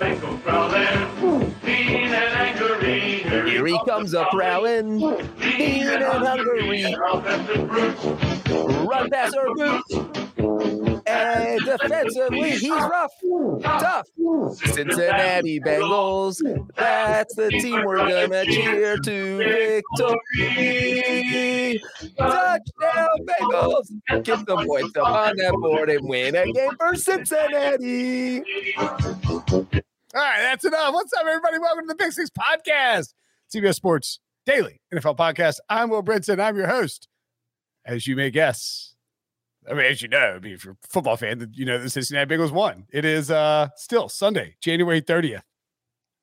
The Bengal growling, and angry. Here he comes a prowling, mean and hungry. Run past our boots. And defensively, he's rough, tough. Cincinnati Bengals, that's the team we're gonna cheer to victory. Touchdown Bengals! Get some points up on that board and win a game for Cincinnati. All right, that's enough. What's up, everybody? Welcome to the Pick Six Podcast, CBS Sports Daily NFL Podcast. I'm Will Brinson. I'm your host. As you may guess, I mean, as you know, I mean, if you're a football fan, you know the Cincinnati Bengals won. It is uh still Sunday, January 30th.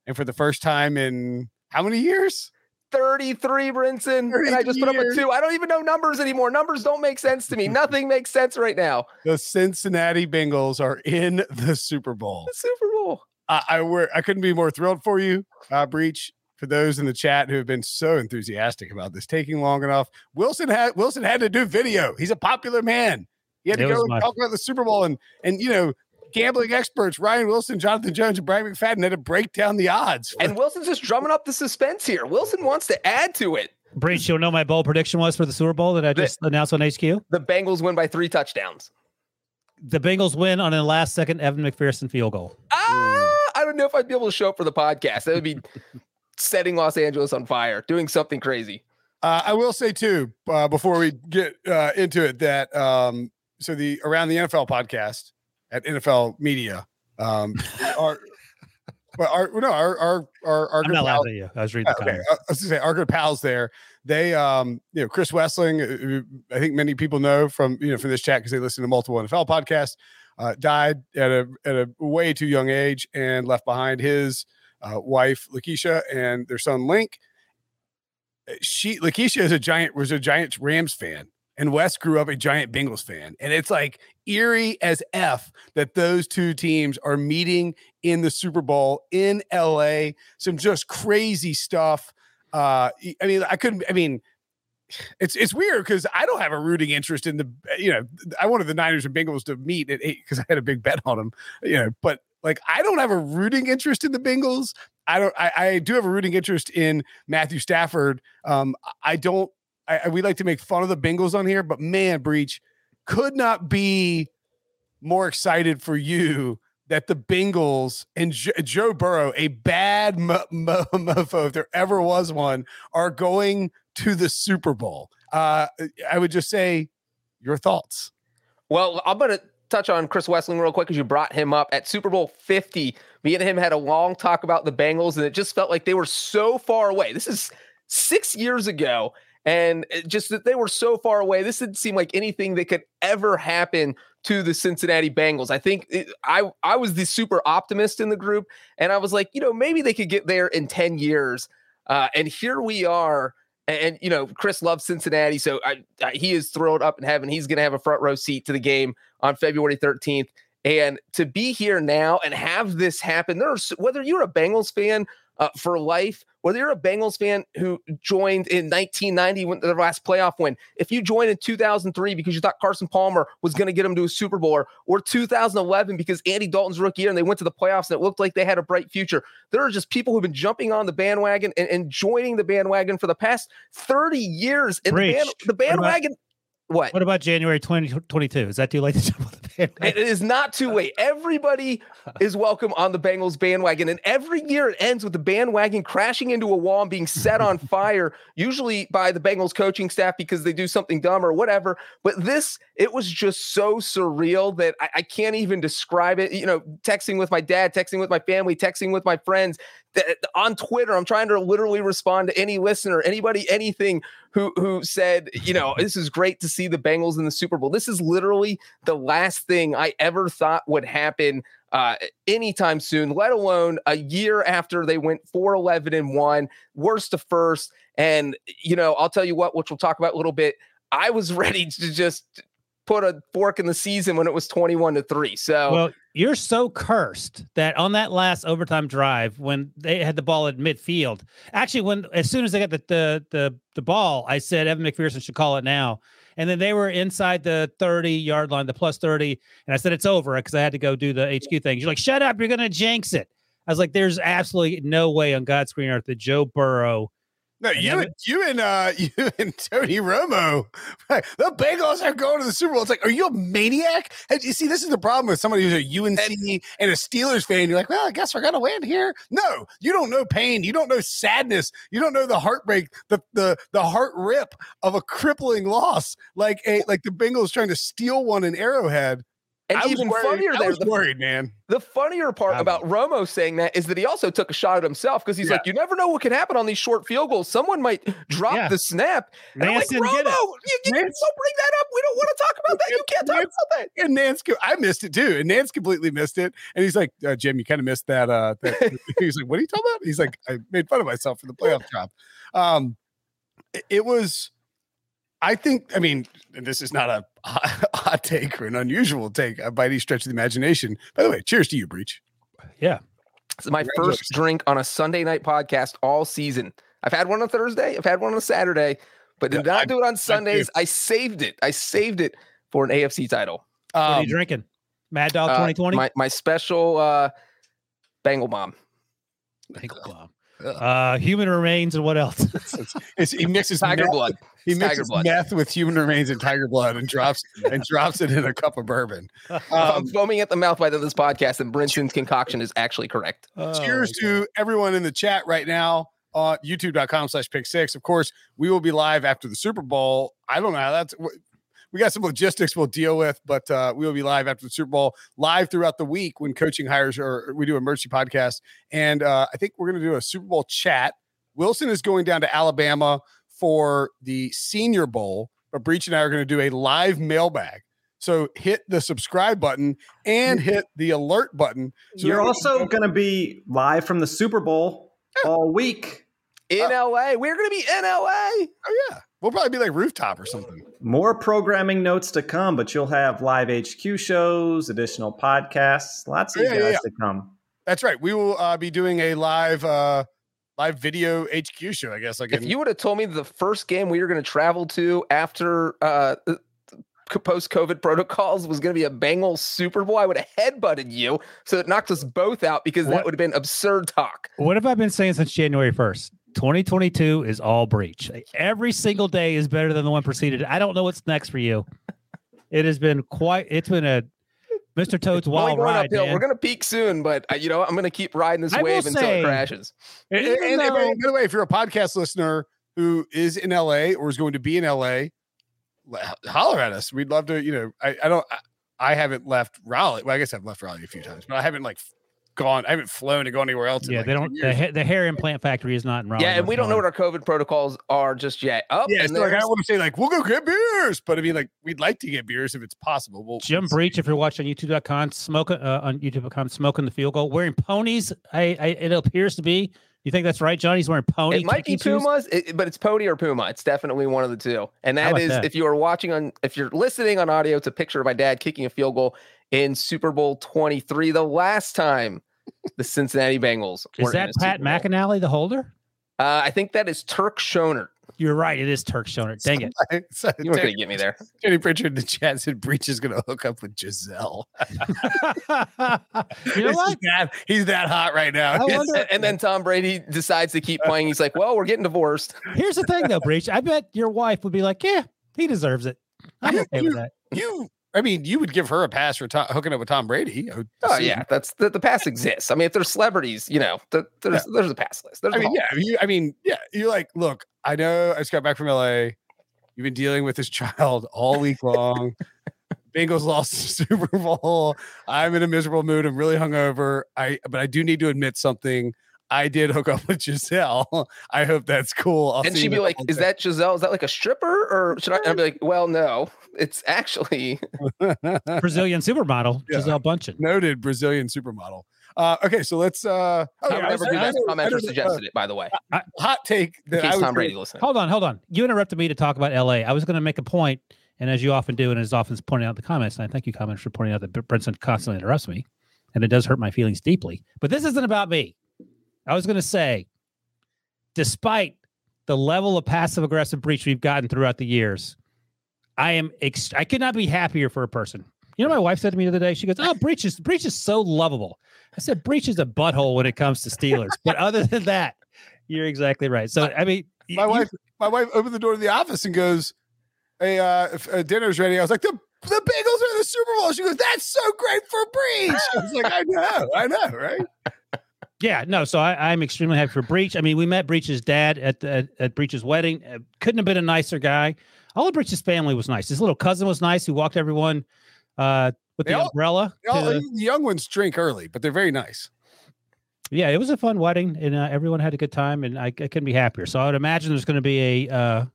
And for the first time in how many years? 33, Brinson. And I just put up a two. I don't even know numbers anymore. Numbers don't make sense to me. Nothing makes sense right now. The Cincinnati Bengals are in the Super Bowl. The Super Bowl. I, I were I couldn't be more thrilled for you, uh, Breech. For those in the chat who have been so enthusiastic about this taking long enough, Wilson had Wilson had to do video. He's a popular man. He had to go and my- talk about the Super Bowl and and you know gambling experts Ryan Wilson, Jonathan Jones, and Brian McFadden had to break down the odds. for- And Wilson's just drumming up the suspense here. Wilson wants to add to it. Breech, you'll know my bold prediction was for the Super Bowl that I The- just announced on HQ. The Bengals win by three touchdowns. The Bengals win on a last second Evan McPherson field goal. Ah, I know if I'd be able to show up for the podcast. That would be setting Los Angeles on fire, doing something crazy. Uh, I will say too, uh, before we get uh, into it, that um, so the around the NFL podcast at NFL Media, um, our, well, our no, our our our, our I'm good not pals- laughing at you. I was reading the Okay, comments. I I was gonna say our good pals there. They, um, you know, Chris Wesseling. uh, I think many people know from you know from this chat because they listen to multiple NFL podcasts. Uh, died at a at a way too young age and left behind his uh, wife Lakeisha and their son Link. Uh, She Lakeisha is a giant was a giant Rams fan, and Wes grew up a giant Bengals fan, and it's like eerie as f that those two teams are meeting in the Super Bowl in L.A. Some just crazy stuff. Uh, I mean, I couldn't. I mean, it's it's weird because I don't have a rooting interest in the. You know, I wanted the Niners and Bengals to meet at eight because I had a big bet on them. You know, but like I don't have a rooting interest in the Bengals. I don't. I, I do have a rooting interest in Matthew Stafford. Um, I don't. I, we like to make fun of the Bengals on here, but man, Breech could not be more excited for you that the Bengals and Jo- Joe Burrow, a bad mo- if there ever was one, are going to the Super Bowl. Uh, I would just say your thoughts. Well, I'm going to touch on Chris Wesseling real quick because you brought him up at Super Bowl 50. Me and him had a long talk about the Bengals, and it just felt like they were so far away. This is six years ago, and just that they were so far away. This didn't seem like anything that could ever happen to the Cincinnati Bengals. I think it, I I was the super optimist in the group, and I was like, you know, maybe they could get there in 10 years. Uh, and here we are. And, you know, Chris loves Cincinnati, so I, I, he is thrilled up in heaven. He's going to have a front row seat to the game on February 13th. And to be here now and have this happen, there's whether you're a Bengals fan uh, for life. Whether you're a Bengals fan who joined in 1990 when their last playoff win, if you joined in 2003 because you thought Carson Palmer was going to get them to a Super Bowl, or, or 2011 because Andy Dalton's rookie year and they went to the playoffs and it looked like they had a bright future, there are just people who've been jumping on the bandwagon and, and joining the bandwagon for the past 30 years. And the, band, the bandwagon, what? What about January 2022? Is that too late to jump on the bandwagon? It is not too late. Everybody is welcome on the Bengals bandwagon. And every year it ends with the bandwagon crashing into a wall and being set on fire, usually by the Bengals coaching staff because they do something dumb or whatever. But this, it was just so surreal that I, I can't even describe it. You know, texting with my dad, texting with my family, texting with my friends. Th- On Twitter, I'm trying to literally respond to any listener, anybody, anything who who said, you know, this is great to see the Bengals in the Super Bowl. This is literally the last thing I ever thought would happen uh, anytime soon, let alone a year after they went 4 11 and 1, worst to first. And, you know, I'll tell you what, which we'll talk about a little bit. I was ready to just put a fork in the season when it was 21 to 3. So, Well, you're so cursed that on that last overtime drive, when they had the ball at midfield, actually, when as soon as they got the the the, the ball, I said Evan McPherson should call it now. And then they were inside the 30 yard line, the plus 30. And I said, it's over because I had to go do the HQ thing. You're like, shut up. You're going to jinx it. I was like, there's absolutely no way on God's green earth that Joe Burrow. No, And you and you and uh you and Tony Romo. Right, the Bengals are going to the Super Bowl. It's like, are you a maniac? And you see, this is the problem with somebody who's a UNC and, a Steelers fan. You're like, well, I guess we're gonna win here. No, you don't know pain. You don't know sadness. You don't know the heartbreak, the the the heart rip of a crippling loss, like a like the Bengals trying to steal one in Arrowhead. And I even funnier there, the worried, man. The funnier part Wow. about Romo saying that is that he also took a shot at himself because he's Yeah. like, you never know what can happen on these short field goals. Someone might drop Yeah. the snap. And I'm Nance like, didn't Romo, you, you don't bring that up. We don't want to talk about that. You can't talk Nance- about that. And Nance, I missed it too. And Nance completely missed it. And he's like, uh, Jim, you kind of missed that. Uh, that. he's like, what are you talking about? He's like, I made fun of myself for the playoff drop. Um, it, it was, I think, I mean, and this is not a hot take or an unusual take uh, by any stretch of the imagination. By the way, cheers to you, Breech. Yeah. This is my first drink on a Sunday night podcast all season. I've had one on Thursday. I've had one on a Saturday, but did Yeah, not I- do it on Sundays. I saved it. I saved it for an AFC title. What are Um, you drinking? Mad Dog Uh, 2020? My, my special uh, Bengal bomb. Nickel bomb. Uh, human remains and what else? it's, it's, he mixes Tiger meth, blood. He It's mixes blood. meth with human remains and tiger blood and drops and drops it in a cup of bourbon. I'm Um, foaming at the mouth by the end of this podcast, and Brinson's concoction is actually correct. cheers Oh, my to everyone in the chat right now on youtube.com slash pick six of course we will be live after the super bowl i don't know how that's wh- we got some logistics we'll deal with but uh, we will be live after the super bowl live throughout the week when coaching hires or we do a mercy podcast. And uh, i think we're going to do a super bowl chat. Wilson is going down to alabama for the senior bowl but Breech and i are going to do a live mailbag. So hit the subscribe button and hit the alert button so You're that we can also going to be live from the Super Bowl all week. In LA, we're going to be in LA. Oh yeah, we'll probably be like rooftop or something. More programming notes to come, but you'll have live HQ shows, additional podcasts, lots of Yeah, you yeah, guys yeah. to come. That's right. We will uh, be doing a live uh, live video HQ show. I guess like If in- you would have told me the first game we were going to travel to after uh, post COVID protocols was going to be a Bengals Super Bowl, I would have headbutted you. So it knocked us both out because that would have been absurd talk. What have I been saying since January 1st? 2022 is all Breech. Every single day is better than the one preceded. I don't know what's next for you. It has been quite, it's been a Mr. Toad's Only wild going ride. man. We're going to peak soon, but uh, you know I'm going to keep riding this I wave until say- it crashes. and, and- even and by- the way, if you're a podcast listener who is in LA or is going to be in LA, holler at us. We'd love to. You know, I, I don't. I, I haven't left Raleigh. Well, I guess I've left Raleigh a few times, but I haven't like gone. I haven't flown to go anywhere else. in, yeah, like, they don't, the, ha- the hair implant factory is not in Raleigh. Yeah, and we don't know what our COVID protocols are just yet. Up, Yeah, and so like I don't want to say like we'll go get beers, but I mean like we'd like to get beers if it's possible. We'll Jim we'll see. Breech, if you're watching youtube.com, smoke uh, on youtube.com, smoking the field goal, wearing ponies. I, I it appears to be. You think that's right, Johnny's wearing pony. It might be kicking shoes? Pumas, it- but it's Pony or Puma. It's definitely one of the two. And How that about is, that? if you are watching on, if you're listening on audio, it's a picture of my dad kicking a field goal in Super Bowl 23. The last time the Cincinnati Bengals. Is that Pat Super McInally, the holder? Uh, I think that is Turk Schonert. You're right. It is Turk Schonert. Dang it. So, You weren't going to get me there. Danny Pritchard in the chat said Breech is going to hook up with Gisele. you know what? that, he's that hot right now. Wonder- And, and then Tom Brady decides to keep playing. He's like, "Well, we're getting divorced." Here's the thing, though, Breech. I bet your wife would be like, "Yeah, he deserves it." I'm You- okay with that. you, I mean, you would give her a pass for Tom, hooking up with Tom Brady. Oh yeah, that's the, the pass exists. I mean, if there's celebrities, you know, the, there's there's a pass list. There's I mean, yeah, you, I mean, yeah. You're like, look, I know I just got back from LA. You've been dealing with this child all week long. Bengals lost the Super Bowl. I'm in a miserable mood. I'm really hungover. I, but I do need to admit something. I did hook up with Gisele. I hope that's cool. I'll And she'd be like, "Is that Gisele? Is that like a stripper, or should I?" And I'd be uh, like, "Well, no, it's actually days." Brazilian supermodel, Yeah. Gisele Bündchen. noted Brazilian supermodel. Uh, okay, so let's. Uh, oh, yeah, I never do that. Commenter that, uh, suggested it, by the way. hot take that I case Tom Brady listening. Hold on, hold on. You interrupted me to talk about LA. I was going to make a point, and as you often do, and as often as pointing out in the comments, and I thank you, comments, for pointing out that Brinson constantly interrupts me, and it does hurt my feelings deeply. But this isn't about me. I was going to say, despite the level of passive aggressive breach we've gotten throughout the years, I am ex- I could not be happier for a person. You know, my wife said to me the other day. She goes, "Oh, Breech is Breech is so lovable." I said, "Breech is a butthole when it comes to Steelers." but other than that, you're exactly right. So I mean, my you- wife my wife opened the door to the office and goes hey uh if, uh, dinner's ready i was like the the Bengals are in the Super Bowl. She goes, "That's so great for Breech." I was like, "I know, I know, right?" Yeah, no. So I, I'm extremely happy for Breech. I mean, we met Breech's dad at at, at Breech's wedding. Uh, couldn't have been a nicer guy. All of Breech's family was nice. His little cousin was nice. Who walked everyone uh, with They the all- umbrella. All- to- the young ones drink early, but they're very nice. yeah, it was a fun wedding, and uh, everyone had a good time, and I, I couldn't be happier. So I would imagine there's going to be a. Uh,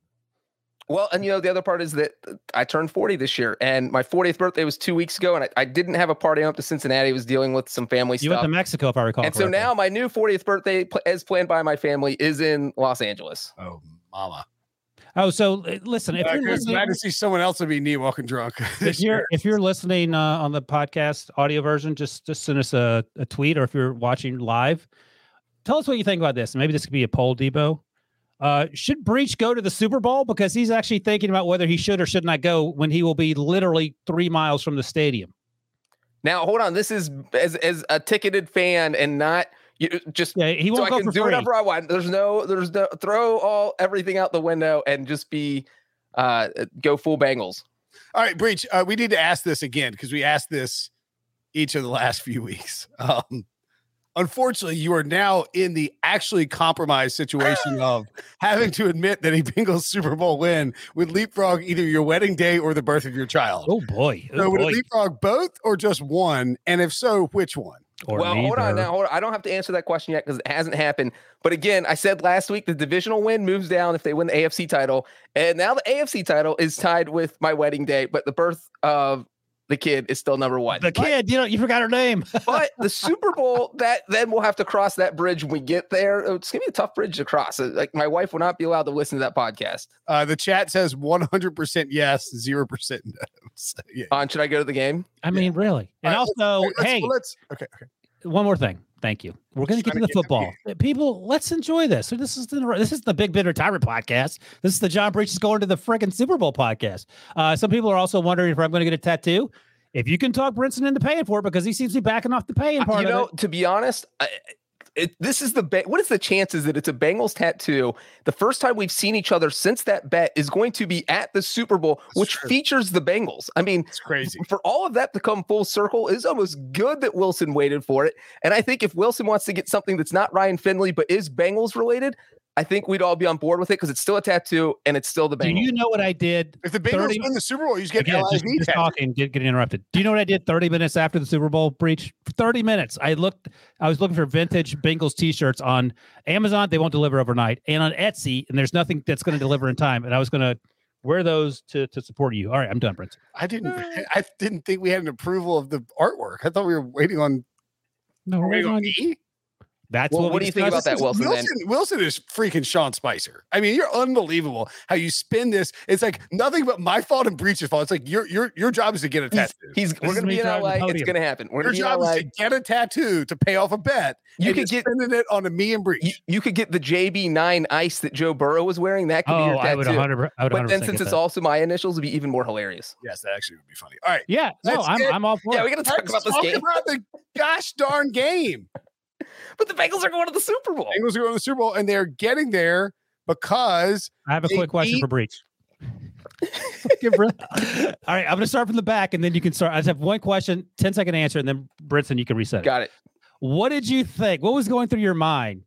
Well, and you know, the other part is that uh, I turned 40 this year, and my 40th birthday was two weeks ago, and I, I didn't have a party up to Cincinnati. I was dealing with some family stuff. you went to Mexico, if I recall. and so now my new 40th birthday, pl- as planned by my family, is in Los Angeles. Oh, mama! Oh, so uh, listen, if Uh, you're listening, glad to see someone else would be neat walking drunk. if you're if you're listening uh, on the podcast audio version, just just send us a, a tweet, or if you're watching live, tell us what you think about this. Maybe this could be a poll, Debo. Uh, should Breech go to the Super Bowl because he's actually thinking about whether he should or should not go when he will be literally three miles from the stadium? Now, hold on. This is as as a ticketed fan and not you just Yeah, he so won't I go can for do free. whatever I want. There's no, there's no throw all everything out the window and just be uh go full Bengals. All right, Breech, uh, we need to ask this again because we asked this each of the last few weeks. Um, unfortunately, you are now in the actually compromised situation of having to admit that a Bengals Super Bowl win would leapfrog either your wedding day or the birth of your child. Oh boy! so Oh would it leapfrog both or just one? And if so, which one? Or well, hold on now. Hold on. I don't have to answer that question yet because it hasn't happened. But again, I said last week the divisional win moves down if they win the AFC title, and now the AFC title is tied with my wedding day, but the birth of the kid is still number one. The kid, you know, you forgot her name. but the Super Bowl, that then we'll have to cross that bridge when we get there. It's gonna be a tough bridge to cross. Uh, Like my wife will not be allowed to listen to that podcast. Uh, the chat says 100% yes, 0% no. So, yeah. On should I go to the game? I mean, really. And All right, let's- also, let's, hey, let's okay, okay. one more thing. Thank you. We're going to get Trying to to the get them football. Uh, People, let's enjoy this. So this is the this is the Big Bid Retirement Podcast. This is the John Breech is going to the freaking Super Bowl podcast. Uh, some people are also wondering if I'm going to get a tattoo. If you can talk Brinson into paying for it because he seems to be backing off the paying part Uh, you know, of it. to be honest, I, it, this is the ba- what is the chances that it's a Bengals tattoo? The first time we've seen each other since that bet is going to be at the Super Bowl, It's which true. features the Bengals. I mean, It's crazy. for all of that to come full circle is almost good that Wilson waited for it. And I think if Wilson wants to get something that's not Ryan Finley but is Bengals related, I think we'd all be on board with it because it's still a tattoo and it's still the Bengals. Do you know what I did? If the Bengals 30 win the Super Bowl, you just get Again, just, just talking, get, getting interrupted. Do you know what I did 30 minutes after the Super Bowl Breech? 30 minutes. I looked, I was looking for vintage Bengals t-shirts on Amazon. They won't deliver overnight. And on Etsy, and there's nothing that's going to deliver in time. And I was going to wear those to, to support you. All right, I'm done, Prince. I didn't. I didn't think we had an approval of the artwork. I thought we were waiting on. No, we're waiting waiting on on me. That's Well, what, what we do you think about that, Wilson? then? Wilson, Wilson is freaking Sean Spicer. I mean, you're unbelievable how you spin this. It's like nothing but my fault and Breech's fault. It's like your your your job is to get a tattoo. he's we're gonna be in LA. It's gonna happen. We're your gonna be in job LA. is to get a tattoo to pay off a bet. You and could get- spending it on a me and Breech. You, you could get the JB9 ice that Joe Burrow was wearing. That could be Oh, your I would tattoo. 100. I would But then since get it's that. also my initials, it'd be even more hilarious. yes, that actually would be funny. All right. yeah, no, I'm it. I'm all for Yeah, it. we gotta talk about this talk game. about the gosh darn game. But the Bengals are going to the Super Bowl. Bengals are going to the Super Bowl, and they're getting there because I have a quick question beat- for Breech. Give Brit- All right, I'm going to start from the back, and then you can start. I just have one question, 10 second answer, and then Brinson, you can reset. it. Got it. What did you think? What was going through your mind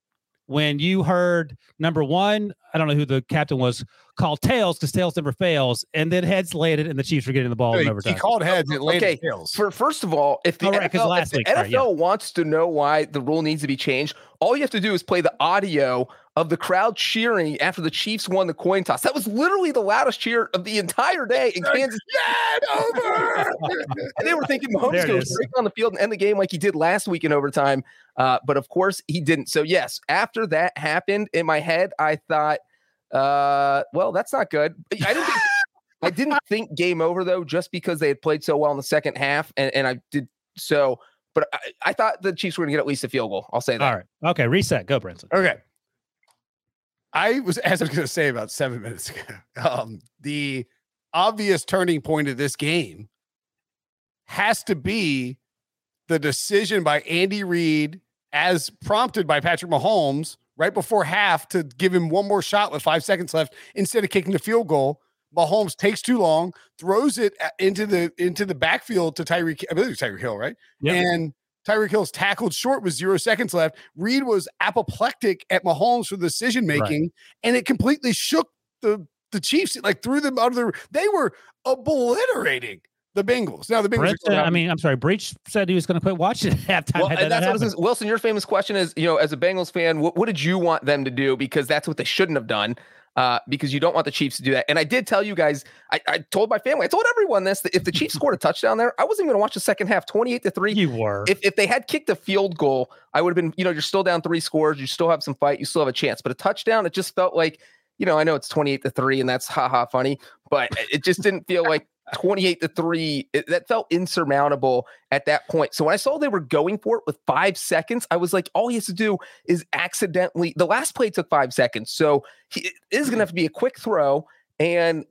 when you heard number one? I don't know who the captain was. Called tails because tails never fails, and then heads landed, and the Chiefs were getting the ball in he, he called heads. It landed Okay, tails. For first of all, if the Oh, right, 'cause NFL, last if week, the right, yeah. Wants to know why the rule needs to be changed, all you have to do is play the audio of the crowd cheering after the Chiefs won the coin toss. That was literally the loudest cheer of the entire day in Kansas. yeah, over. And they were thinking Mahomes There it goes is. straight on the field and end the game like he did last week in overtime. Uh, but of course he didn't. So yes, after that happened in my head, I thought, uh, well, that's not good. I didn't think I didn't think game over though, just because they had played so well in the second half, and, and I did so. But I, I thought the Chiefs were going to get at least a field goal. I'll say that. All right, okay, reset. Go, Brinson. Okay. I was, as I was going to say about seven minutes ago, um, the obvious turning point of this game has to be the decision by Andy Reid, as prompted by Patrick Mahomes, right before half to give him one more shot with five seconds left instead of kicking the field goal. Mahomes takes too long, throws it into the into the backfield to Tyreek. I believe it's Tyreek Hill, right? Yep. And Tyreek Hill's tackled short with zero seconds left. Reid was apoplectic at Mahomes for the decision making, and it completely shook the the Chiefs. It like threw them out of the. They were obliterating the Bengals. Now the Bengals. are Brinson, I mean, I'm sorry. Breech said he was going to quit watching at halftime. Well, that that's what I was happened. gonna- Wilson. Your famous question is, you know, as a Bengals fan, what, what did you want them to do? Because that's what they shouldn't have done. Uh, because you don't want the Chiefs to do that. And I did tell you guys, I, I told my family, I told everyone this that if the Chiefs scored a touchdown there, I wasn't going to watch the second half, twenty-eight to three. You were. If if they had kicked a field goal, I would have been, you know, you're still down three scores, you still have some fight, you still have a chance. But a touchdown, it just felt like, you know, I know it's 28 to 3 and that's haha funny, but it just didn't feel like 28 to 3. It, that felt insurmountable at that point. So when I saw they were going for it with five seconds, I was like, all he has to do is accidentally the last play took five seconds. So he, it is gonna have to be a quick throw. And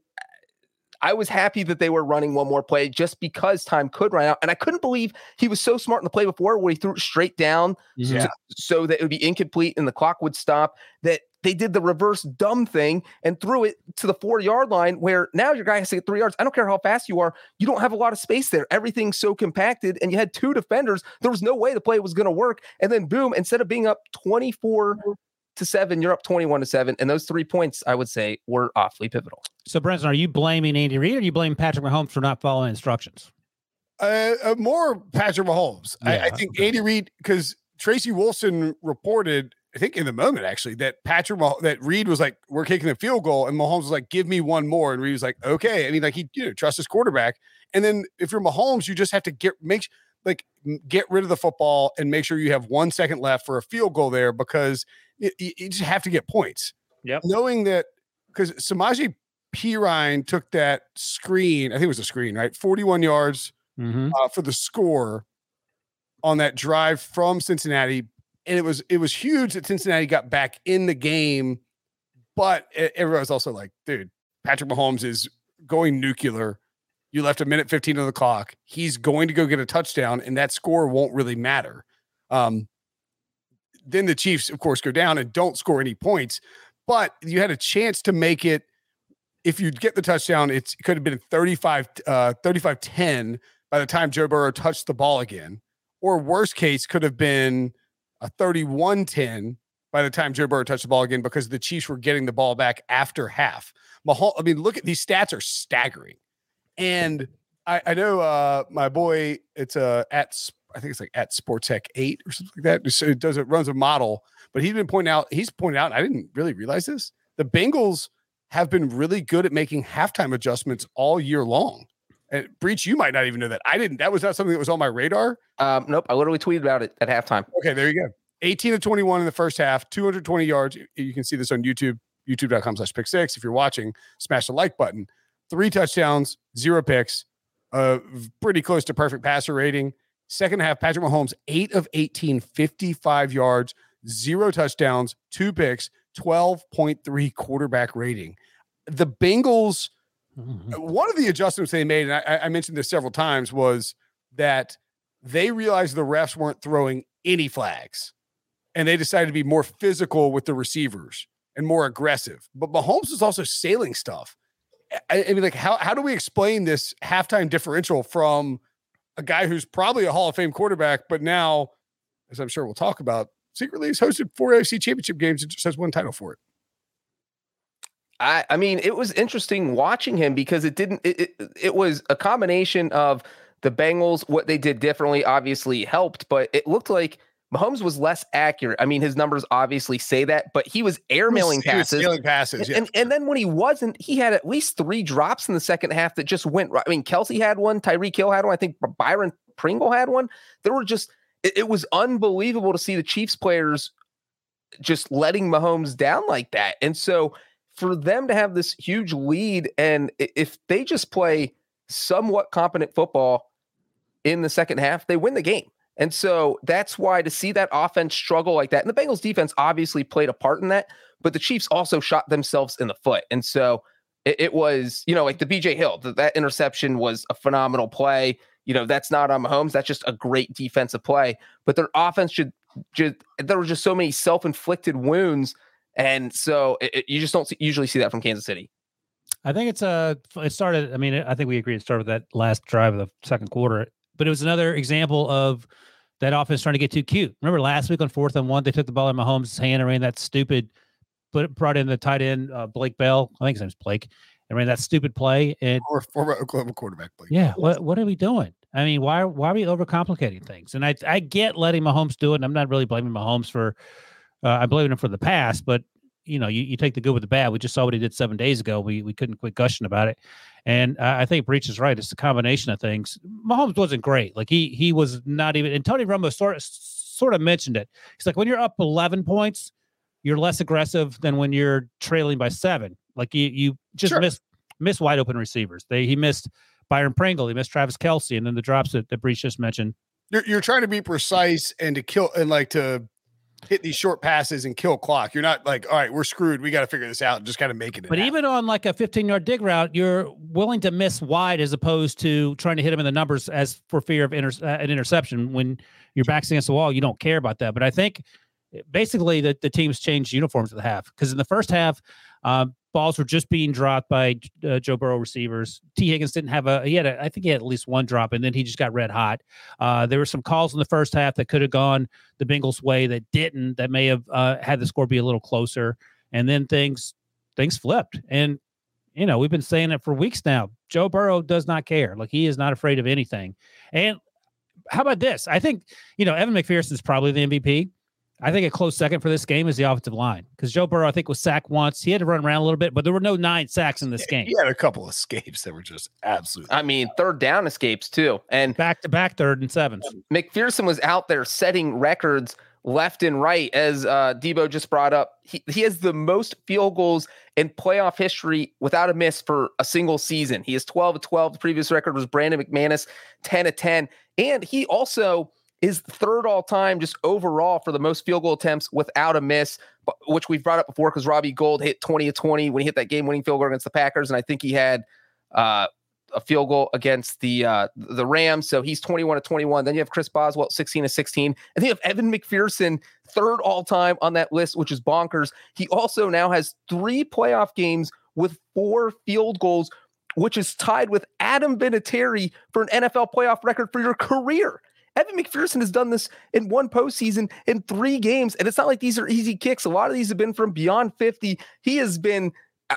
I was happy that they were running one more play just because time could run out. And I couldn't believe he was so smart in the play before where he threw it straight down Mhm. so, so that it would be incomplete and the clock would stop. That they did the reverse dumb thing and threw it to the four yard line where now your guy has to get three yards. I don't care how fast you are, you don't have a lot of space there. Everything's so compacted, and you had two defenders. There was no way the play was going to work. And then boom, instead of being up 24 to seven, you're up 21 to seven. And those three points, I would say, were awfully pivotal. So, Brinson, are you blaming Andy Reid or are you blaming Patrick Mahomes for not following instructions? uh, uh, more Patrick Mahomes. I, I think okay. Andy Reid because Tracy Wolfson reported, I think in the moment actually, that Patrick Mah- that Reid was like, "We're kicking the field goal," and Mahomes was like, "Give me one more," and Reid was like, "Okay." I mean, like he you know trusts his quarterback, and then if you're Mahomes, you just have to get make like get rid of the football and make sure you have one second left for a field goal there because you, you just have to get points. Yep. Knowing that because Samaje Perine took that screen, I think it was a screen, right? 41 yards Mm-hmm. uh, for the score on that drive from Cincinnati, and it was it was huge that Cincinnati got back in the game. But e- everyone was also like, dude, Patrick Mahomes is going nuclear. You left a minute 15 on the clock. He's going to go get a touchdown, and that score won't really matter. Um, then the Chiefs, of course, go down and don't score any points. But you had a chance to make it. If you get the touchdown, it could have been 35, uh, 35 10 by the time Joe Burrow touched the ball again. Or worst case, could have been a 31 10 by the time Joe Burrow touched the ball again because the Chiefs were getting the ball back after half. Mahomes, I mean, look at these stats are staggering. And I, I know uh, my boy, it's uh, at, I think it's like at Sportech 8 or something like that. So it does it runs a model, but he's been pointing out, he's pointed out, I didn't really realize this. The Bengals have been really good at making halftime adjustments all year long. And Breech, you might not even know that. I didn't. That was not something that was on my radar. Um, nope, I literally tweeted about it at halftime. Okay, there you go. 18 to 21 in the first half, 220 yards. You can see this on YouTube, youtube.com slash pick six. If you're watching, smash the like button. Three touchdowns, zero picks, uh, pretty close to perfect passer rating. Second half, Patrick Mahomes, eight of 18, 55 yards, zero touchdowns, two picks, 12.3 quarterback rating. The Bengals, Mhm. one of the adjustments they made, and I, I mentioned this several times, was that they realized the refs weren't throwing any flags and they decided to be more physical with the receivers and more aggressive. But Mahomes was also sailing stuff. I, I mean, like, how, how do we explain this halftime differential from a guy who's probably a Hall of Fame quarterback, but now, as I'm sure we'll talk about, secretly has hosted four AFC championship games and just has one title for it? I, I mean, it was interesting watching him because it didn't. It, it, it was a combination of the Bengals. What they did differently obviously helped, but it looked like Mahomes was less accurate. I mean, his numbers obviously say that, but he was airmailing He was passes. Sailing passes. Yeah. And, and then when he wasn't, he had at least three drops in the second half that just went right. I mean, Kelce had one, Tyreek Hill had one, I think Byron Pringle had one. There were just, it, it was unbelievable to see the Chiefs players just letting Mahomes down like that. And so for them to have this huge lead, and if they just play somewhat competent football in the second half, they win the game. And so that's why to see that offense struggle like that, and the Bengals defense obviously played a part in that, but the Chiefs also shot themselves in the foot. And so it, it was, you know, like the BJ Hill, that, that interception was a phenomenal play. You know, that's not on Mahomes. That's just a great defensive play. But their offense should just, there were just so many self inflicted wounds. And so it, it- you just don't see, usually see that from Kansas City. I think it's uh it started. I mean, I think we agreed it started with that last drive of the second quarter, but it was another example of that offense trying to get too cute. Remember last week on fourth and one, they took the ball in Mahomes' hand and ran that stupid, but brought in the tight end uh, Blake Bell. I think his name's Blake, and ran that stupid play. And or former Oklahoma quarterback. Blake. yeah, what what are we doing? I mean, why why are we overcomplicating things? And I I get letting Mahomes do it, and I'm not really blaming Mahomes for. Uh, I'm blaming him for the past, but you know, you, you take the good with the bad. We just saw what he did seven days ago. We we couldn't quit gushing about it, and I, I think Breech is right. It's a combination of things. Mahomes wasn't great. Like he he was not even. And Tony Romo sort of sort of mentioned it. He's like when you're up 11 points, you're less aggressive than when you're trailing by seven. Like you you just Sure. miss miss wide open receivers. They he missed Byron Pringle, he missed Travis Kelce, and then the drops that, that Breech just mentioned. You're, you're trying to be precise and to kill and like to hit these short passes and kill clock. You're not like, all right, we're screwed. We got to figure this out and just kind of make it. But even on like a 15 yard dig route, you're willing to miss wide as opposed to trying to hit him in the numbers as for fear of inter- uh, an interception. When your back's against the wall, you don't care about that. But I think eh, basically the, the teams changed uniforms at the half because in the first half, um, balls were just being dropped by uh, Joe Burrow receivers. Tee Higgins didn't have a, he had, a, I think he had at least one drop and then he just got red hot. Uh, there were some calls in the first half that could have gone the Bengals' way that didn't, that may have uh, had the score be a little closer. And then things things flipped. And you know, we've been saying it for weeks now. Joe Burrow does not care. Like he is not afraid of anything. And how about this? I think, you know, Evan McPherson is probably the MVP. I think a close second for this game is the offensive line because Joe Burrow, I think, was sacked once. He had to run around a little bit, but there were no nine sacks in this game. he had a couple of escapes that were just absolute. I mean, third down escapes too. And Back to back third and sevens. McPherson was out there setting records left and right, as uh, Debo just brought up. He, he has the most field goals in playoff history without a miss for a single season. He is 12 of 12. The previous record was Brandon McManus, 10 of 10. And he also is third all time just overall for the most field goal attempts without a miss, which we've brought up before because Robbie Gould hit 20 of 20 when he hit that game winning field goal against the Packers. And I think he had uh, a field goal against the uh, the Rams. So he's 21 to 21. Then you have Chris Boswell, 16 to 16. And then you have Evan McPherson, third all time on that list, which is bonkers. He also now has three playoff games with four field goals, which is tied with Adam Vinatieri for an NFL playoff record for your career. Evan McPherson has done this in one postseason in three games, and it's not like these are easy kicks. A lot of these have been from beyond 50. He has been,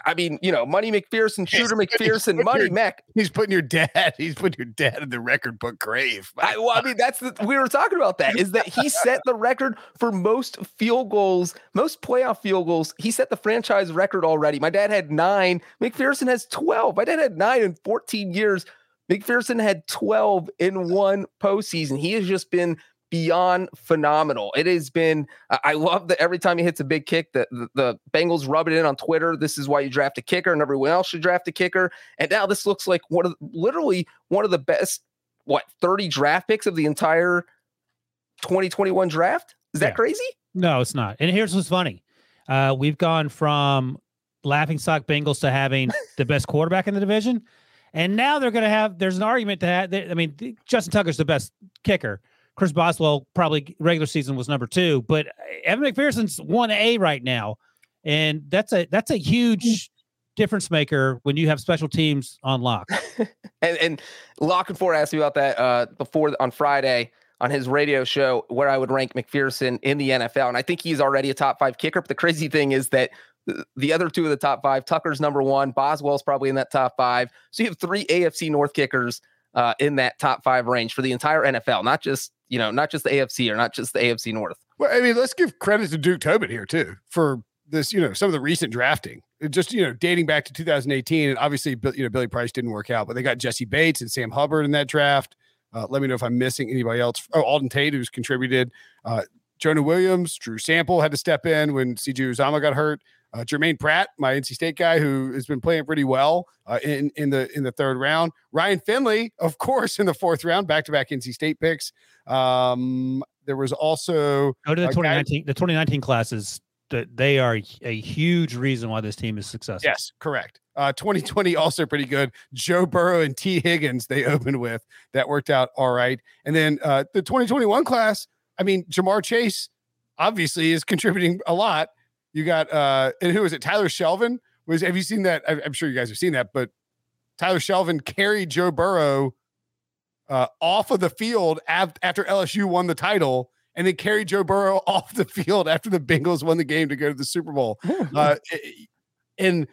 I mean, you know, Money McPherson, Shooter McPherson, Money Mac. He's putting your dad. He's putting your dad in the record book grave. I, well, I mean, that's the, we were talking about that. Is that he set the record for most field goals, most playoff field goals. He set the franchise record already. My dad had nine. McPherson has twelve. My dad had nine in fourteen years. McPherson had twelve in one postseason. He has just been beyond phenomenal. It has been. I love that every time he hits a big kick, the, the the Bengals rub it in on Twitter. This is why you draft a kicker, and everyone else should draft a kicker. And now this looks like one of literally one of the best what 30 draft picks of the entire 2021 draft. Is that Yeah. crazy? No, it's not. And here's what's funny. Uh, we've gone from laughing stock Bengals to having the best quarterback in the division. And now they're going to have, there's an argument to have. I mean, Justin Tucker's the best kicker. Chris Boswell probably regular season was number two, but Evan McPherson's one A right now. And that's a, that's a huge difference maker when you have special teams on lock. And and Lock and Ford asked me about that uh, before on Friday on his radio show where I would rank McPherson in the NFL, and I think he's already a top five kicker. But the crazy thing is that th- the other two of the top five, Tucker's number one, Boswell's probably in that top five. So you have three AFC North kickers uh, in that top five range for the entire NFL, not just you know not just the AFC or not just the AFC North. Well, I mean, let's give credit to Duke Tobin here too for this. You know, some of the recent drafting, just you know, dating back to 2018, and obviously, you know, Billy Price didn't work out, but they got Jessie Bates and Sam Hubbard in that draft. Uh, let me know if I'm missing anybody else. Oh, Auden Tate, who's contributed. Uh, Jonah Williams, Drew Sample had to step in when CJ Uzomah got hurt. Uh, Jermaine Pratt, my NC State guy, who has been playing pretty well uh, in in the in the third round. Ryan Finley, of course, in the fourth round, back to back NC State picks. Um, there was also Go to the a guy- 2019, the 2019 classes. That they are a huge reason why this team is successful. Yes, correct. Uh, 2020 also pretty good. Joe Burrow and Tee Higgins they opened with that worked out all right. And then uh, the 2021 class, I mean, Ja'Marr Chase obviously is contributing a lot. You got uh, and who is it? Tyler Shelvin was. Have you seen that? I'm sure you guys have seen that, but Tyler Shelvin carried Joe Burrow uh, off of the field af- after LSU won the title. And then carried Joe Burrow off the field after the Bengals won the game to go to the Super Bowl. Uh, and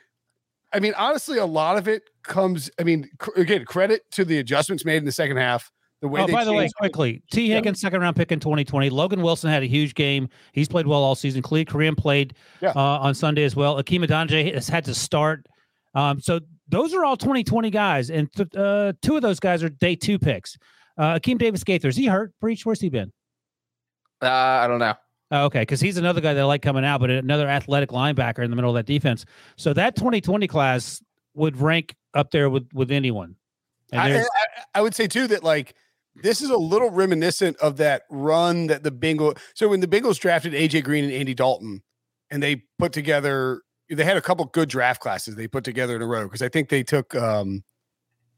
I mean, honestly, a lot of it comes. I mean, cr- again, credit to the adjustments made in the second half. The way Oh, they by the way, quickly, T. Yeah. Higgins, second round pick in 2020. Logan Wilson had a huge game. He's played well all season. Khalid Kareem played Yeah. uh, on Sunday as well. Hakeem Adeniji has had to start. Um, so those are all 2020 guys, and th- uh, two of those guys are day two picks. Uh, Akeem Davis Gaither, is he hurt? Breach, where's he been? Uh, I don't know. Oh, okay, because he's another guy that I like coming out, but another athletic linebacker in the middle of that defense. So that 2020 class would rank up there with with anyone. And I, I- I would say too that like this is a little reminiscent of that run that the Bengals. So when the Bengals drafted AJ Green and Andy Dalton, and they put together, they had a couple good draft classes they put together in a row because I think they took. um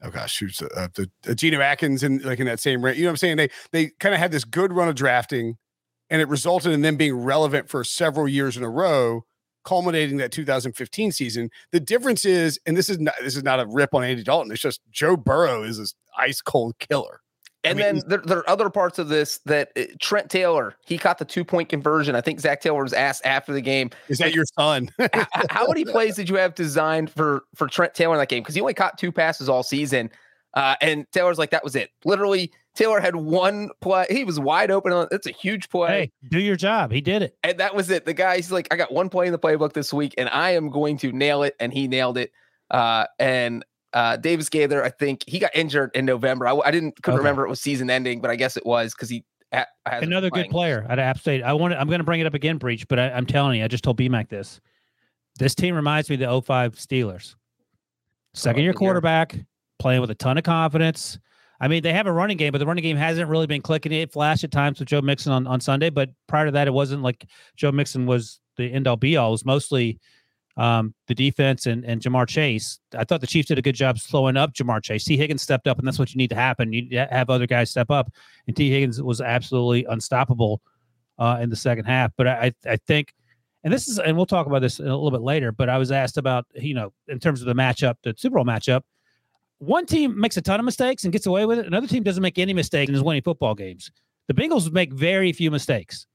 Oh gosh, who's uh, the uh, Geno Atkins and like in that same range? You know what I'm saying? They they kind of had this good run of drafting, and it resulted in them being relevant for several years in a row, culminating that 2015 season. The difference is, and this is not this is not a rip on Andy Dalton. It's just Joe Burrow is this ice cold killer. I And mean, then there, there are other parts of this that uh, Trent Taylor, he caught the two point conversion. I think Zac Taylor was asked after the game, Is that your son? h- h- how many plays did you have designed for for Trent Taylor in that game? Because he only caught two passes all season. Uh, and Taylor's like, that was it. Literally, Taylor had one play. He was wide open. on- It's a huge play. hey, do your job. He did it. And that was it. The guy's like, I got one play in the playbook this week, and I am going to nail it. And he nailed it. Uh, and uh, Davis Gaither, I think he got injured in November. I, I didn't couldn't Okay. remember it was season ending, but I guess it was because he ha- Another good player at App State. I want. I'm going to bring it up again, Breech. But I, I'm telling you, I just told BMAC this. This team reminds me of the 05 Steelers. Second year year. quarterback, playing with a ton of confidence. I mean, they have a running game, but the running game hasn't really been clicking. It flashed at times with Joe Mixon on, on Sunday, but prior to that, it wasn't like Joe Mixon was the end all be all. It was mostly um, the defense and, and Ja'Marr Chase. I thought the Chiefs did a good job slowing up Ja'Marr Chase. Tee Higgins stepped up, and that's what you need to happen. You have other guys step up, and Tee Higgins was absolutely unstoppable uh, in the second half. But I I think, and this is, and we'll talk about this a little bit later. But I was asked about, you know, in terms of the matchup, the Super Bowl matchup. One team makes a ton of mistakes and gets away with it. Another team doesn't make any mistakes and is winning football games. The Bengals make very few mistakes.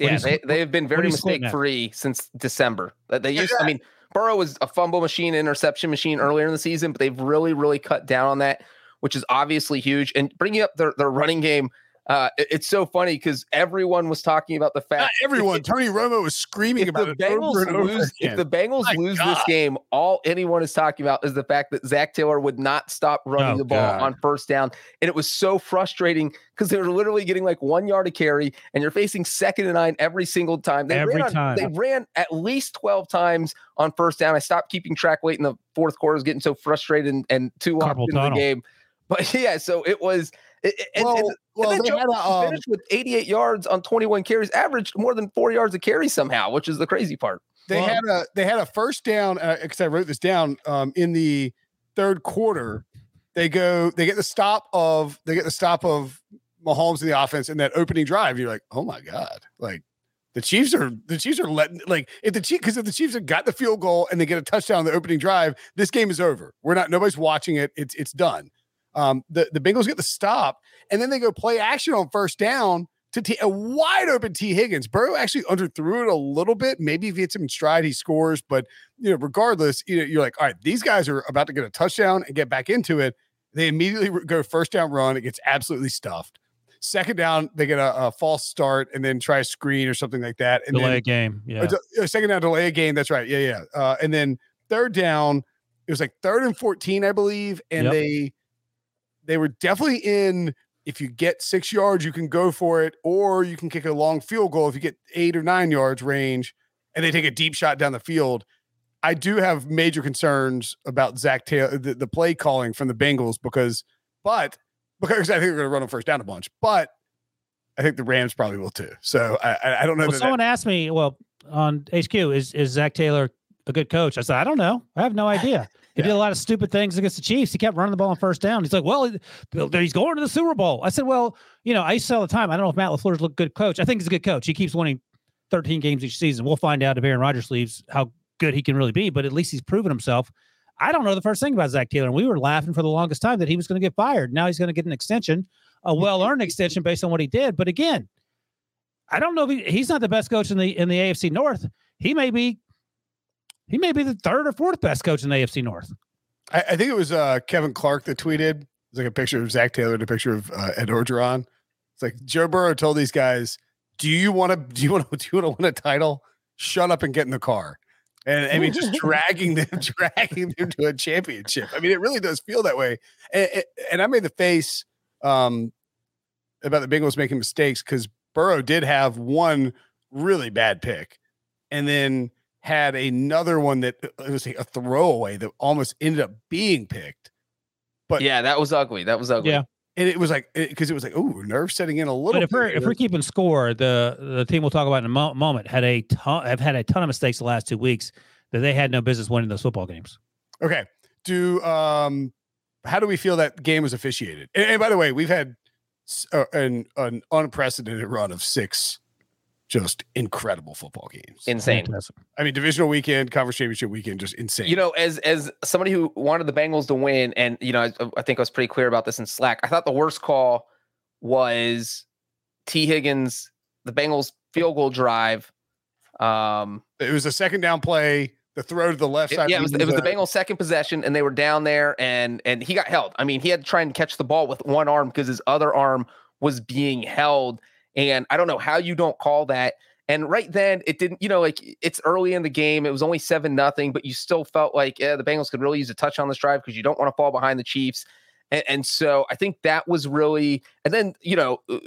What Yeah, is- they, they have been very mistake free since December. They used, I mean, Burrow was a fumble machine, interception machine earlier in the season, but they've really, really cut down on that, which is obviously huge. And bringing up their, their running game, Uh, it- it's so funny because everyone was talking about the fact Not everyone. Tony Romo was screaming about the it Bengals over lose, if the Bengals My lose this game, all anyone is talking about is the fact that Zac Taylor would not stop running Oh, the ball God. on first down, and it was so frustrating because they were literally getting like one yard to carry, and you're facing second and nine every single time. They Every ran on- time. they ran at least twelve times on first down. I stopped keeping track late in the fourth quarter, I was getting so frustrated and, and too Carpal into the game. But yeah, so it was. It, it- and, well, and- well, and then they had a, Burrow um, finished with 88 yards on 21 carries, averaged more than four yards a carry somehow, which is the crazy part. they Well- had a they had a first down because I wrote this down um, in the third quarter. They go they get the stop of they get the stop of Mahomes in the offense in that opening drive. You're like, oh my god, like the Chiefs are the Chiefs are letting like if the Chiefs because if the Chiefs have got the field goal and they get a touchdown in the opening drive, this game is over. We're not nobody's watching it. It's it's done. Um, the the Bengals get the stop and then they go play action on first down to T, a wide open Tee Higgins. Burrow actually underthrew it a little bit. Maybe if he hits him in stride, he scores. But you know, regardless, you know, you're like, all right, these guys are about to get a touchdown and get back into it. They immediately go first down run. It gets absolutely stuffed. Second down, they get a, a false start and then try a screen or something like that. And delay then a game. Yeah. de- uh, second down, delay a game. That's right. Yeah, yeah. Uh, and then third down, it was like third and fourteen, I believe, and Yep. they they were definitely in. If you get six yards, you can go for it, or you can kick a long field goal if you get eight or nine yards range, and they take a deep shot down the field. I do have major concerns about Zac Taylor, the, the play calling from the Bengals because, but because I think they're going to run on first down a bunch, but I think the Rams probably will too. So I, I, don't know. Well, that that- someone asked me, well, on HQ, is is Zac Taylor a good coach? I said, I don't know. I have no idea. He did a lot of stupid things against the Chiefs. He kept running the ball on first down. He's like, well, he's going to the Super Bowl. I said, well, you know, I used to say all the time, I don't know if Matt LaFleur's a good coach. I think he's a good coach. He keeps winning 13 games each season. We'll find out if Aaron Rodgers leaves how good he can really be, but at least he's proven himself. I don't know the first thing about Zac Taylor. And we were laughing for the longest time that he was going to get fired. Now he's going to get an extension, a well-earned extension based on what he did. But again, I don't know if he, he's not the best coach in the in the AFC North. He may be he may be the third or fourth best coach in the AFC North. I, I think it was uh, Kevin Clark that tweeted. It's like a picture of Zac Taylor and a picture of uh, Ed Orgeron. It's like Joe Burrow told these guys, "Do you want to? Do you want to? Do you want to win a title? Shut up and get in the car." And I mean, just dragging them, dragging them to a championship. I mean, it really does feel that way. And, and- I made the face um, about the Bengals making mistakes because Burrow did have one really bad pick, and then had another one that uh, it was a throwaway that almost ended up being picked. But yeah, that was ugly. That was ugly. Yeah. and it was like because it, was like oh nerve setting in a little. But if we're bit. if we're keeping score, the the team we'll talk about in a mo- moment had a ton have had a ton of mistakes the last two weeks that they had no business winning those football games. okay, do um, how do we feel that game was officiated? And, and by the way, we've had uh, an an unprecedented run of six just incredible football games. Insane. Fantastic. I mean, divisional weekend, conference championship weekend, just insane. You know, as as somebody who wanted the Bengals to win, and you know, I, I think I was pretty clear about this in Slack. I thought the worst call was Tee Higgins, the Bengals field goal drive. Um, it was a second down play, the throw to the left it- side. yeah, it was, it was the Bengals' second possession, and they were down there, and and he got held. I mean, he had to try and catch the ball with one arm because his other arm was being held. And I don't know how you don't call that. And right then, it didn't. You know, like it's early in the game. It was only seven nothing, but you still felt like yeah, the Bengals could really use a touch on this drive because you don't want to fall behind the Chiefs. And, and so I think that was really. And then you know. uh,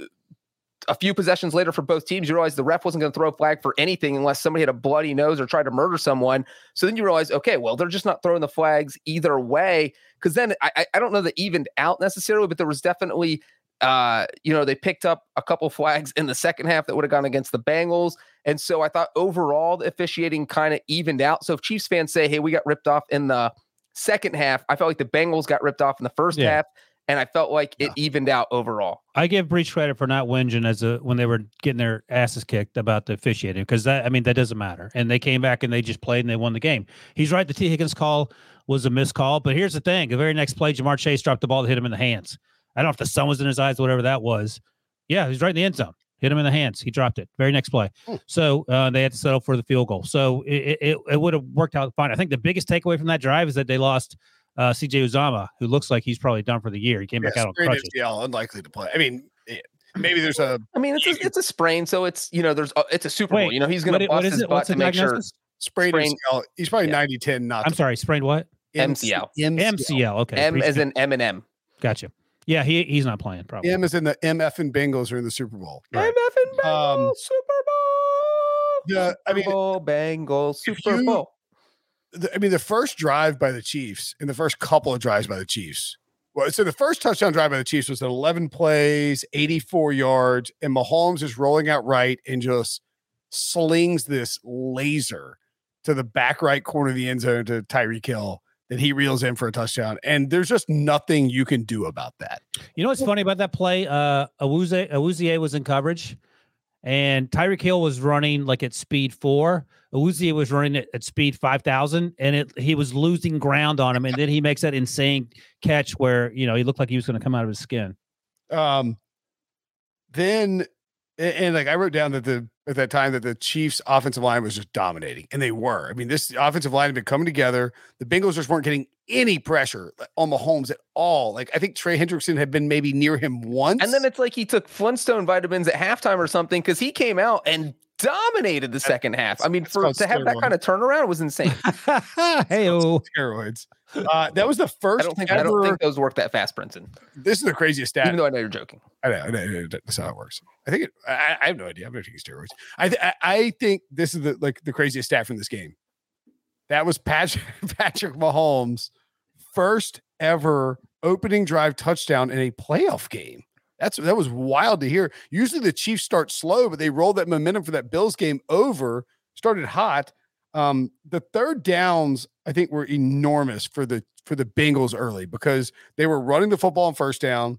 A few possessions later for both teams, you realize the ref wasn't going to throw a flag for anything unless somebody had a bloody nose or tried to murder someone. So then you realize, okay, well, they're just not throwing the flags either way. Because then I- I don't know that evened out necessarily, but there was definitely, uh, you know, they picked up a couple flags in the second half that would have gone against the Bengals. And so I thought overall the officiating kind of evened out. So if Chiefs fans say, hey, we got ripped off in the second half, I felt like the Bengals got ripped off in the first Yeah. half. And I felt like it evened out overall. I give Breech credit for not whinging as a when they were getting their asses kicked about the officiating because that I mean that doesn't matter. And they came back and they just played and they won the game. He's right. The Tee Higgins call was a missed call, but here's the thing: the very next play, Ja'Marr Chase dropped the ball to hit him in the hands. I don't know if the sun was in his eyes, whatever that was. Yeah, he's right in the end zone. Hit him in the hands. He dropped it. Very next play. Hmm. So uh, they had to settle for the field goal. So it, it, it would have worked out fine. I think the biggest takeaway from that drive is that they lost uh, CJ Uzomah, who looks like he's probably done for the year. He came back out on sprained crutches. ACL, unlikely to play. I mean, eh, maybe there's a I mean, it's a, it's a sprain, so it's you know, there's a, it's a Super Bowl. Wait, You know, he's going to i- what bust is his it? butt What's to the make sure diagnosis? sprained Sprain- MCL. He's probably Yeah. 90 10 not I'm sorry, sprained what? MCL. MCL. Okay. M as appreciate- in M and M. Gotcha. Yeah, he he's not playing probably. M is in the MF and Bengals are in the Super Bowl. MF and Bengals, Um, Super Bowl. the- I mean, Bowl, Bengals, Super you- Bowl. the, I mean, the first drive by the Chiefs and the first couple of drives by the Chiefs. Well, so the first touchdown drive by the Chiefs was at 11 plays, 84 yards, and Mahomes is rolling out right and just slings this laser to the back right corner of the end zone to Tyreek Hill that he reels in for a touchdown. And there's just nothing you can do about that. You know what's funny about that play? Uh, Awuzie Awuzie was in coverage, and Tyreek Hill was running like at speed four. Awuzie was running at, at speed five thousand, and it he was losing ground on him. And then he makes that insane catch where you know he looked like he was going to come out of his skin. Um, then and, and, like I wrote down that the at that time that the Chiefs offensive line was just dominating, and they were. I mean, this offensive line had been coming together. The Bengals just weren't getting any pressure on Mahomes at all. Like I think Trey Hendrickson had been maybe near him once, And then it's like he took Flintstone vitamins at halftime or something because he came out and dominated the second half. I mean, for to have that kind of turnaround was insane. hey, steroids. Uh, that was the first. I don't think ever, I don't think those work that fast, Brinson. this is the craziest stat. Even though I know you're joking. I know, I know, that's how it works. I think it, I, I have no idea. I'm not taking steroids. I, th- I I think this is the like the craziest stat from this game. That was Patrick Patrick Mahomes' first ever opening drive touchdown in a playoff game. That's that was wild to hear. Usually the Chiefs start slow, but they rolled that momentum for that Bills game over. Started hot. Um, the third downs I think were enormous for the for the Bengals early because they were running the football on first down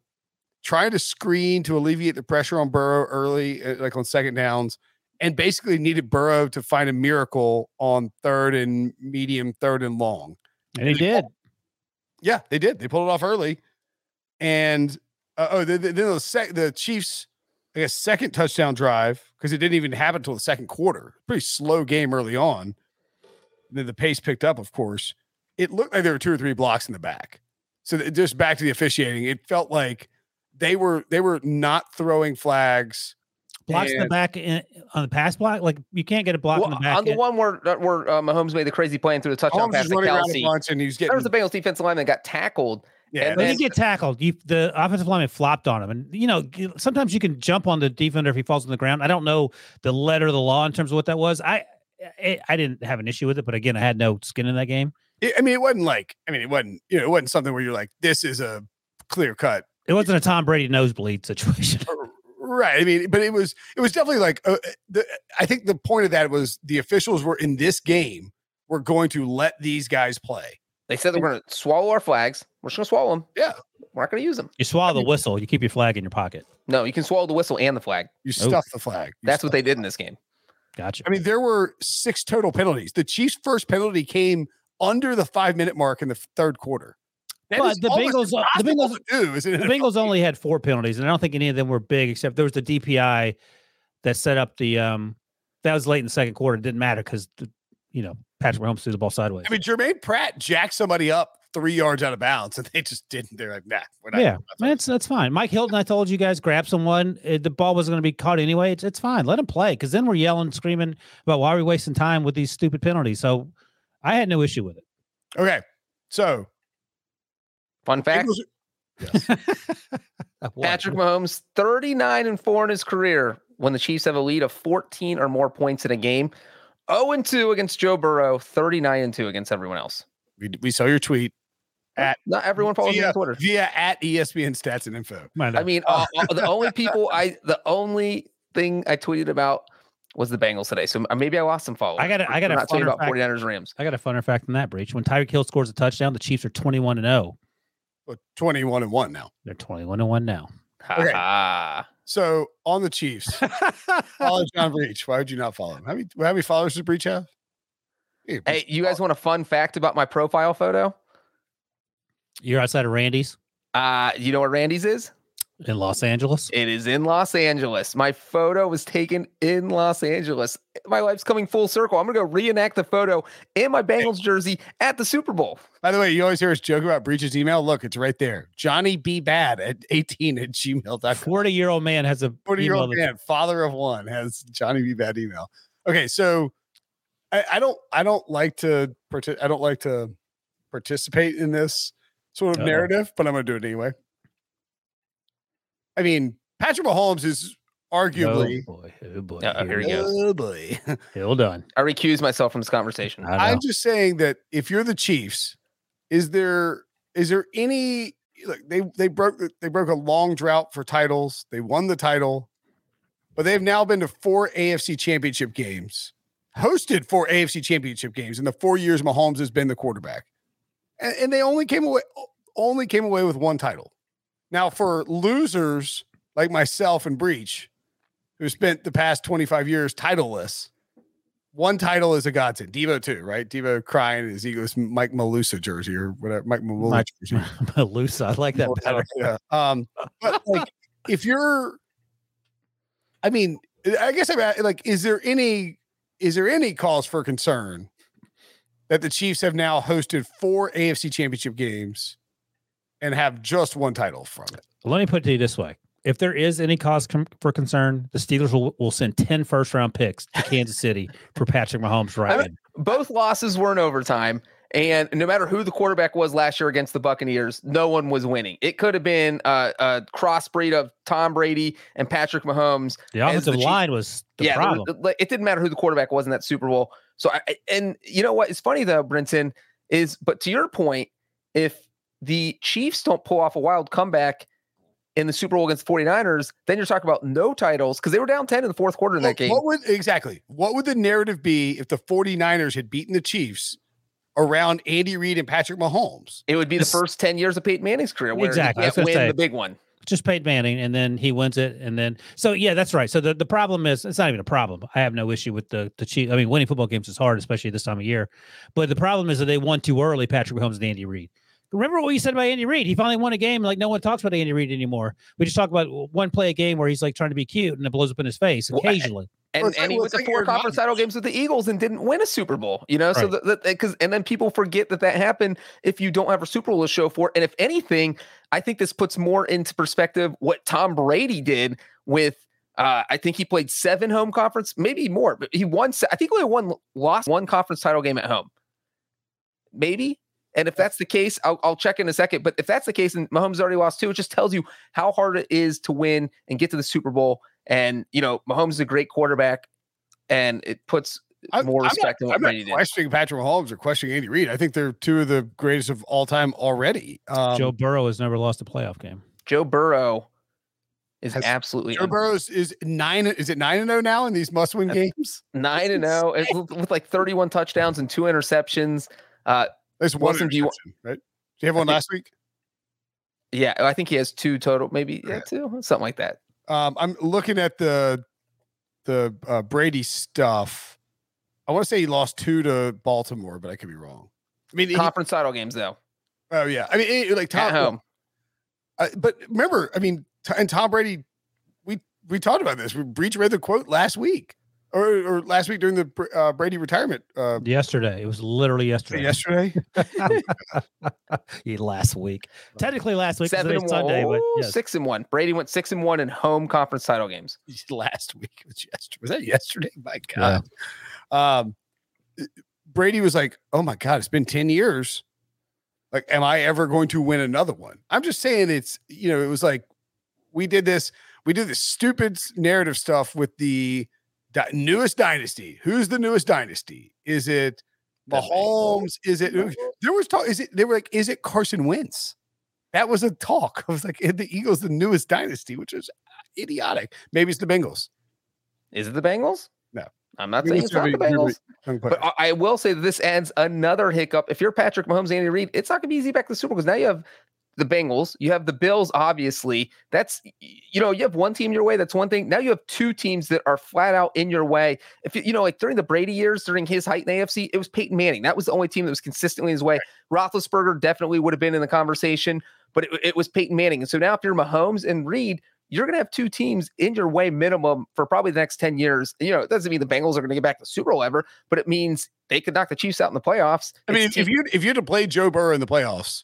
trying to screen to alleviate the pressure on Burrow early, uh, like on second downs, and basically needed Burrow to find a miracle on third and medium, third and long. and he did. Yeah, they did. They pulled it off early, and uh, oh, then the, the, sec- the Chiefs, I guess, second touchdown drive because it didn't even happen until the second quarter. Pretty slow game early on. Then the pace picked up, of course. It looked like there were two or three blocks in the back. So just back to the officiating, it felt like they were they were not throwing flags. Blocks in the back in, on the pass block. Like you can't get a block Well, in the back. on the end. one where where uh, Mahomes made the crazy play and threw the touchdown Mahomes pass was to running around a Kelce. bunch, and he was getting, There getting was the Bengals defensive lineman got tackled. yeah. and When that's- you get tackled, you the offensive lineman flopped on him, and you know sometimes you can jump on the defender if he falls on the ground. I don't know the letter of the law in terms of what that was. I I, I didn't have an issue with it, but again, I had no skin in that game. it- I mean, it wasn't like I mean, it wasn't you know, it wasn't something where you're like, this is a clear cut It wasn't a Tom Brady nosebleed situation. Right. I mean, but it was it was definitely like uh, eh, the, I think the point of that was the officials were in this game were going to let these guys play. They said they're going to swallow our flags. We're just going to swallow them. Yeah. We're not going to use them. You swallow the whistle, you keep your flag in your pocket. No, you can swallow the whistle and the flag. You Oh. stuff the flag. You That's what stuff they the did in this game. Gotcha. I mean, there were six total penalties. The Chiefs' first penalty came under the five minute mark in the third quarter. That But the Bengals- the Bengals- do. The Bengals only had four penalties, and I don't think any of them were big, except there was the DPI that set up the um that was late in the second quarter. It didn't matter because you know Patrick Mahomes threw the ball sideways. I mean, Jermaine Pratt jacked somebody up three yards out of bounds, and they just didn't. They're like, nah, we're not. yeah, that's that's fine. Mike Hilton, I told you guys, grab someone. Uh, The ball was going to be caught anyway. It's it's fine. Let him play because then we're yelling, screaming about why are we wasting time with these stupid penalties. So I had no issue with it. Okay, so Fun fact Bengals- What? Patrick Mahomes, 39 and 4 in his career when the Chiefs have a lead of 14 or more points in a game. 0 and 2 against Joe Burrow, 39 and 2 against everyone else. we, we saw your tweet At- Not everyone follows me via, on Twitter. via at ESPN Stats and Info. I mean, uh, uh, the only people I, the only thing I tweeted about was the Bengals today. So uh, maybe I lost some followers. I gotta- I gotta not tweeting funner about fact- 49ers Rams. I got a funner fact than that Breech. When Tyreek Hill scores a touchdown, the Chiefs are twenty-one and zero. Well, 21 and 1 now. They're twenty-one and one now. Ha Okay. So on the Chiefs, follow John Breech. Why would you not follow him? How many, how many followers does Breech have? Yeah, Hey, you guys want a fun fact about my profile photo? You're outside of Randy's. Uh, you know what Randy's is? in Los Angeles. It is in Los Angeles. My photo was taken in Los Angeles. My life's coming full circle. I'm gonna go reenact the photo in my Bengals jersey at the Super Bowl. By the way, you always hear us joke about Breech's email. Look, it's right there. Johnny B. Bad at 18 at gmail.com. 40 year old man has a 40 year old man, father of one, has Johnny B. Bad email. Okay, so I, I don't I don't like to partic- I don't like to participate in this sort of Uh-oh. narrative, but I'm gonna do it anyway. I mean, Patrick Mahomes is oh, arguably Oh boy, oh boy. Yeah, here he here- goes. oh boy. Hold on. I recuse myself from this conversation. I know. I'm just saying that if you're the Chiefs, is there is there any look they they broke they broke a long drought for titles. They won the title, but they've now been to four AFC championship games, hosted four AFC championship games in the four years Mahomes has been the quarterback. And, and they only came away only came away with one title. Now, for losers like myself and Breech, who spent the past 25 years titleless, one title is a godsend. Devo too, right? Devo crying in his Eagles Mike Mamula jersey or whatever. Mike Mamula. Loose. I like that better. Yeah. Um, but like, if you're, I mean, I guess I'm like, is there any, is there any cause for concern that the Chiefs have now hosted four AFC Championship games and have just one title from it? Let me put it to you this way. If there is any cause com- for concern, the Steelers will, will send 10 first round picks to Kansas City for Patrick Mahomes right I in. Both losses were in overtime. And no matter who the quarterback was last year against the Buccaneers, no one was winning. It could have been a, a crossbreed of Tom Brady and Patrick Mahomes. The offensive the line was the yeah, there was- problem. it didn't matter who the quarterback was in that Super Bowl. So, I, I- and you know what? It's funny though, Brinson is, but to your point, if the Chiefs don't pull off a wild comeback in the Super Bowl against the 49ers, then you're talking about no titles because they were down 10 in the fourth quarter in that What, game. what would exactly what would the narrative be if the 49ers had beaten the Chiefs around Andy Reid and Patrick Mahomes? It would be the first 10 years of Peyton Manning's career where Exactly, I he can't win say. the big one. Just Peyton Manning, and then he wins it, and then so yeah, that's right. So the, the problem is it's not even a problem. I have no issue with the the Chiefs. I mean, winning football games is hard, especially this time of year. But the problem is that they won too early. Patrick Mahomes and Andy Reid. Remember what you said about Andy Reid? He finally won a game. Like no one talks about Andy Reid anymore. We just talk about one play a game where he's like trying to be cute and it blows up in his face Well, I- occasionally. And, Well, and like- he well, went to like four conference title games with the Eagles and didn't win a Super Bowl. You know, so that because and then people forget that that happened if you don't have a Super Bowl to show for. it. And if anything, I think this puts more into perspective what Tom Brady did with. Uh, I think he played seven home conference, maybe more, but he won. I think only one lost one conference title game at home, maybe. And if that's the case, I'll, I'll check in a second. But if that's the case, and Mahomes already lost two, it just tells you how hard it is to win and get to the Super Bowl. And you know, Mahomes is a great quarterback, and it puts I'm- more I'm respect not, in what I'm not Brady did. questioning Patrick Mahomes or questioning Andy Reid. I think they're two of the greatest of all time already. Um, Joe Burrow has never lost a playoff game. Joe Burrow is Has- absolutely Joe un- Burrows is nine. Is it nine and zero now in these must-win games? nine and zero with, with like thirty-one touchdowns and two interceptions. Uh, There's one Wilson, do you- interception, right? Did you have one think- last week? yeah, I think he has two total, maybe yeah, two, something like that. Um, I'm looking at the the uh, Brady stuff. I want to say he lost two to Baltimore, but I could be wrong. I mean, Conference title games though oh yeah, I mean, it- like at Tom. home. Uh, but remember, I mean, and Tom Brady, we we talked about this. We Breech read the quote last week, or or last week during the uh, Brady retirement. Uh, Yesterday, it was literally yesterday. yesterday, Yeah, last week. Technically last week. Seven today's and one, Sunday, but yes. six and one. Brady went six and one in home conference title games. last week was yesterday. Was that yesterday? My God. Um, Brady was like, "Oh my God, it's been ten years. Like, am I ever going to win another one?" I'm just saying, it's you know, it was like we did this. We did this stupid narrative stuff with the di- newest dynasty. Who's the newest dynasty? Is it The Mahomes? Is it? There was talk. Is it? They were like, "Is it Carson Wentz?" That was a talk. I was like, "Is the Eagles the newest dynasty?" Which is idiotic. Maybe it's the Bengals. Is it the Bengals? No. I'm not saying it's not the a good re- Bengals. But. I, I will say that this adds another hiccup. If you're Patrick Mahomes, Andy Reid, it's not going to be easy back to the Super Bowl because now you have the Bengals, you have the Bills. Obviously, that's you know you have one team your way. That's one thing. Now you have two teams that are flat out in your way. If you, you know, like during the Brady years, during his height in AFC, it was Peyton Manning. That was the only team that was consistently in his way. Roethlisberger definitely would have been in the conversation. but it, it was Peyton Manning. And so now if you're Mahomes and Reid, you're going to have two teams in your way minimum for probably the next 10 years. You know, it doesn't mean the Bengals are going to get back to the Super Bowl ever, but it means they could knock the Chiefs out in the playoffs. I mean, It's if you if you had to play Joe Burrow in the playoffs,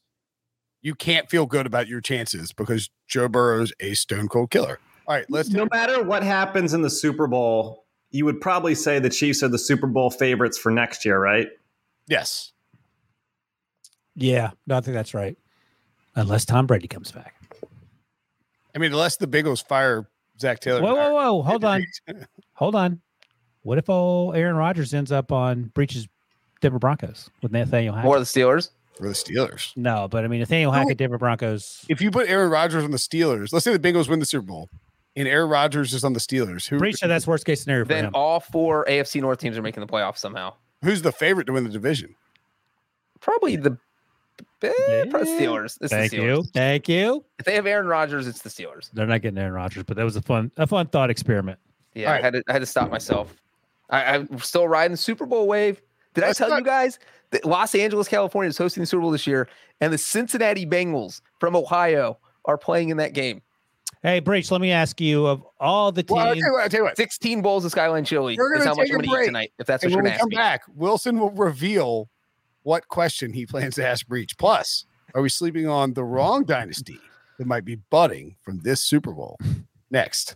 you can't feel good about your chances because Joe Burrow's a stone cold killer. All right, let's No matter what happens in the Super Bowl, you would probably say the Chiefs are the Super Bowl favorites for next year, right? yes. Yeah, no, I think that's right. Unless Tom Brady comes back. I mean, unless the Bengals fire Zac Taylor. Whoa, whoa, whoa! Hold on, hold on. What if old Aaron Rodgers ends up on Breech's Denver Broncos with Nathaniel Hackett? Or the Steelers. For the Steelers. no, but I mean Nathaniel Hackett, Denver Broncos. If you put Aaron Rodgers on the Steelers, let's say the Bengals win the Super Bowl, and Aaron Rodgers is on the Steelers. Who Breech said that's worst case scenario for Then him. all four AFC North teams are making the playoffs somehow. who's the favorite to win the division? Probably the eh, probably Steelers. It's Thank the you, thank you. If they have Aaron Rodgers, it's the Steelers. They're not getting Aaron Rodgers, but that was a fun, a fun thought experiment. Yeah, All I had to I had to stop myself. I, I'm still riding the Super Bowl wave. Did Let's I tell not- you guys that Los Angeles, California is hosting the Super Bowl this year, and the Cincinnati Bengals from Ohio are playing in that game. Hey, Breech, let me ask you: of all the Well, I'll tell teams, you what. I'll tell you what. 16 bowls of Skyline Chili We're is gonna how much take I'm a going to eat break. tonight. If that's And what you're when we going to come ask me. back, Wilson will reveal what question he plans to ask Breach. Plus, are we sleeping on the wrong dynasty that might be budding from this Super Bowl? Next.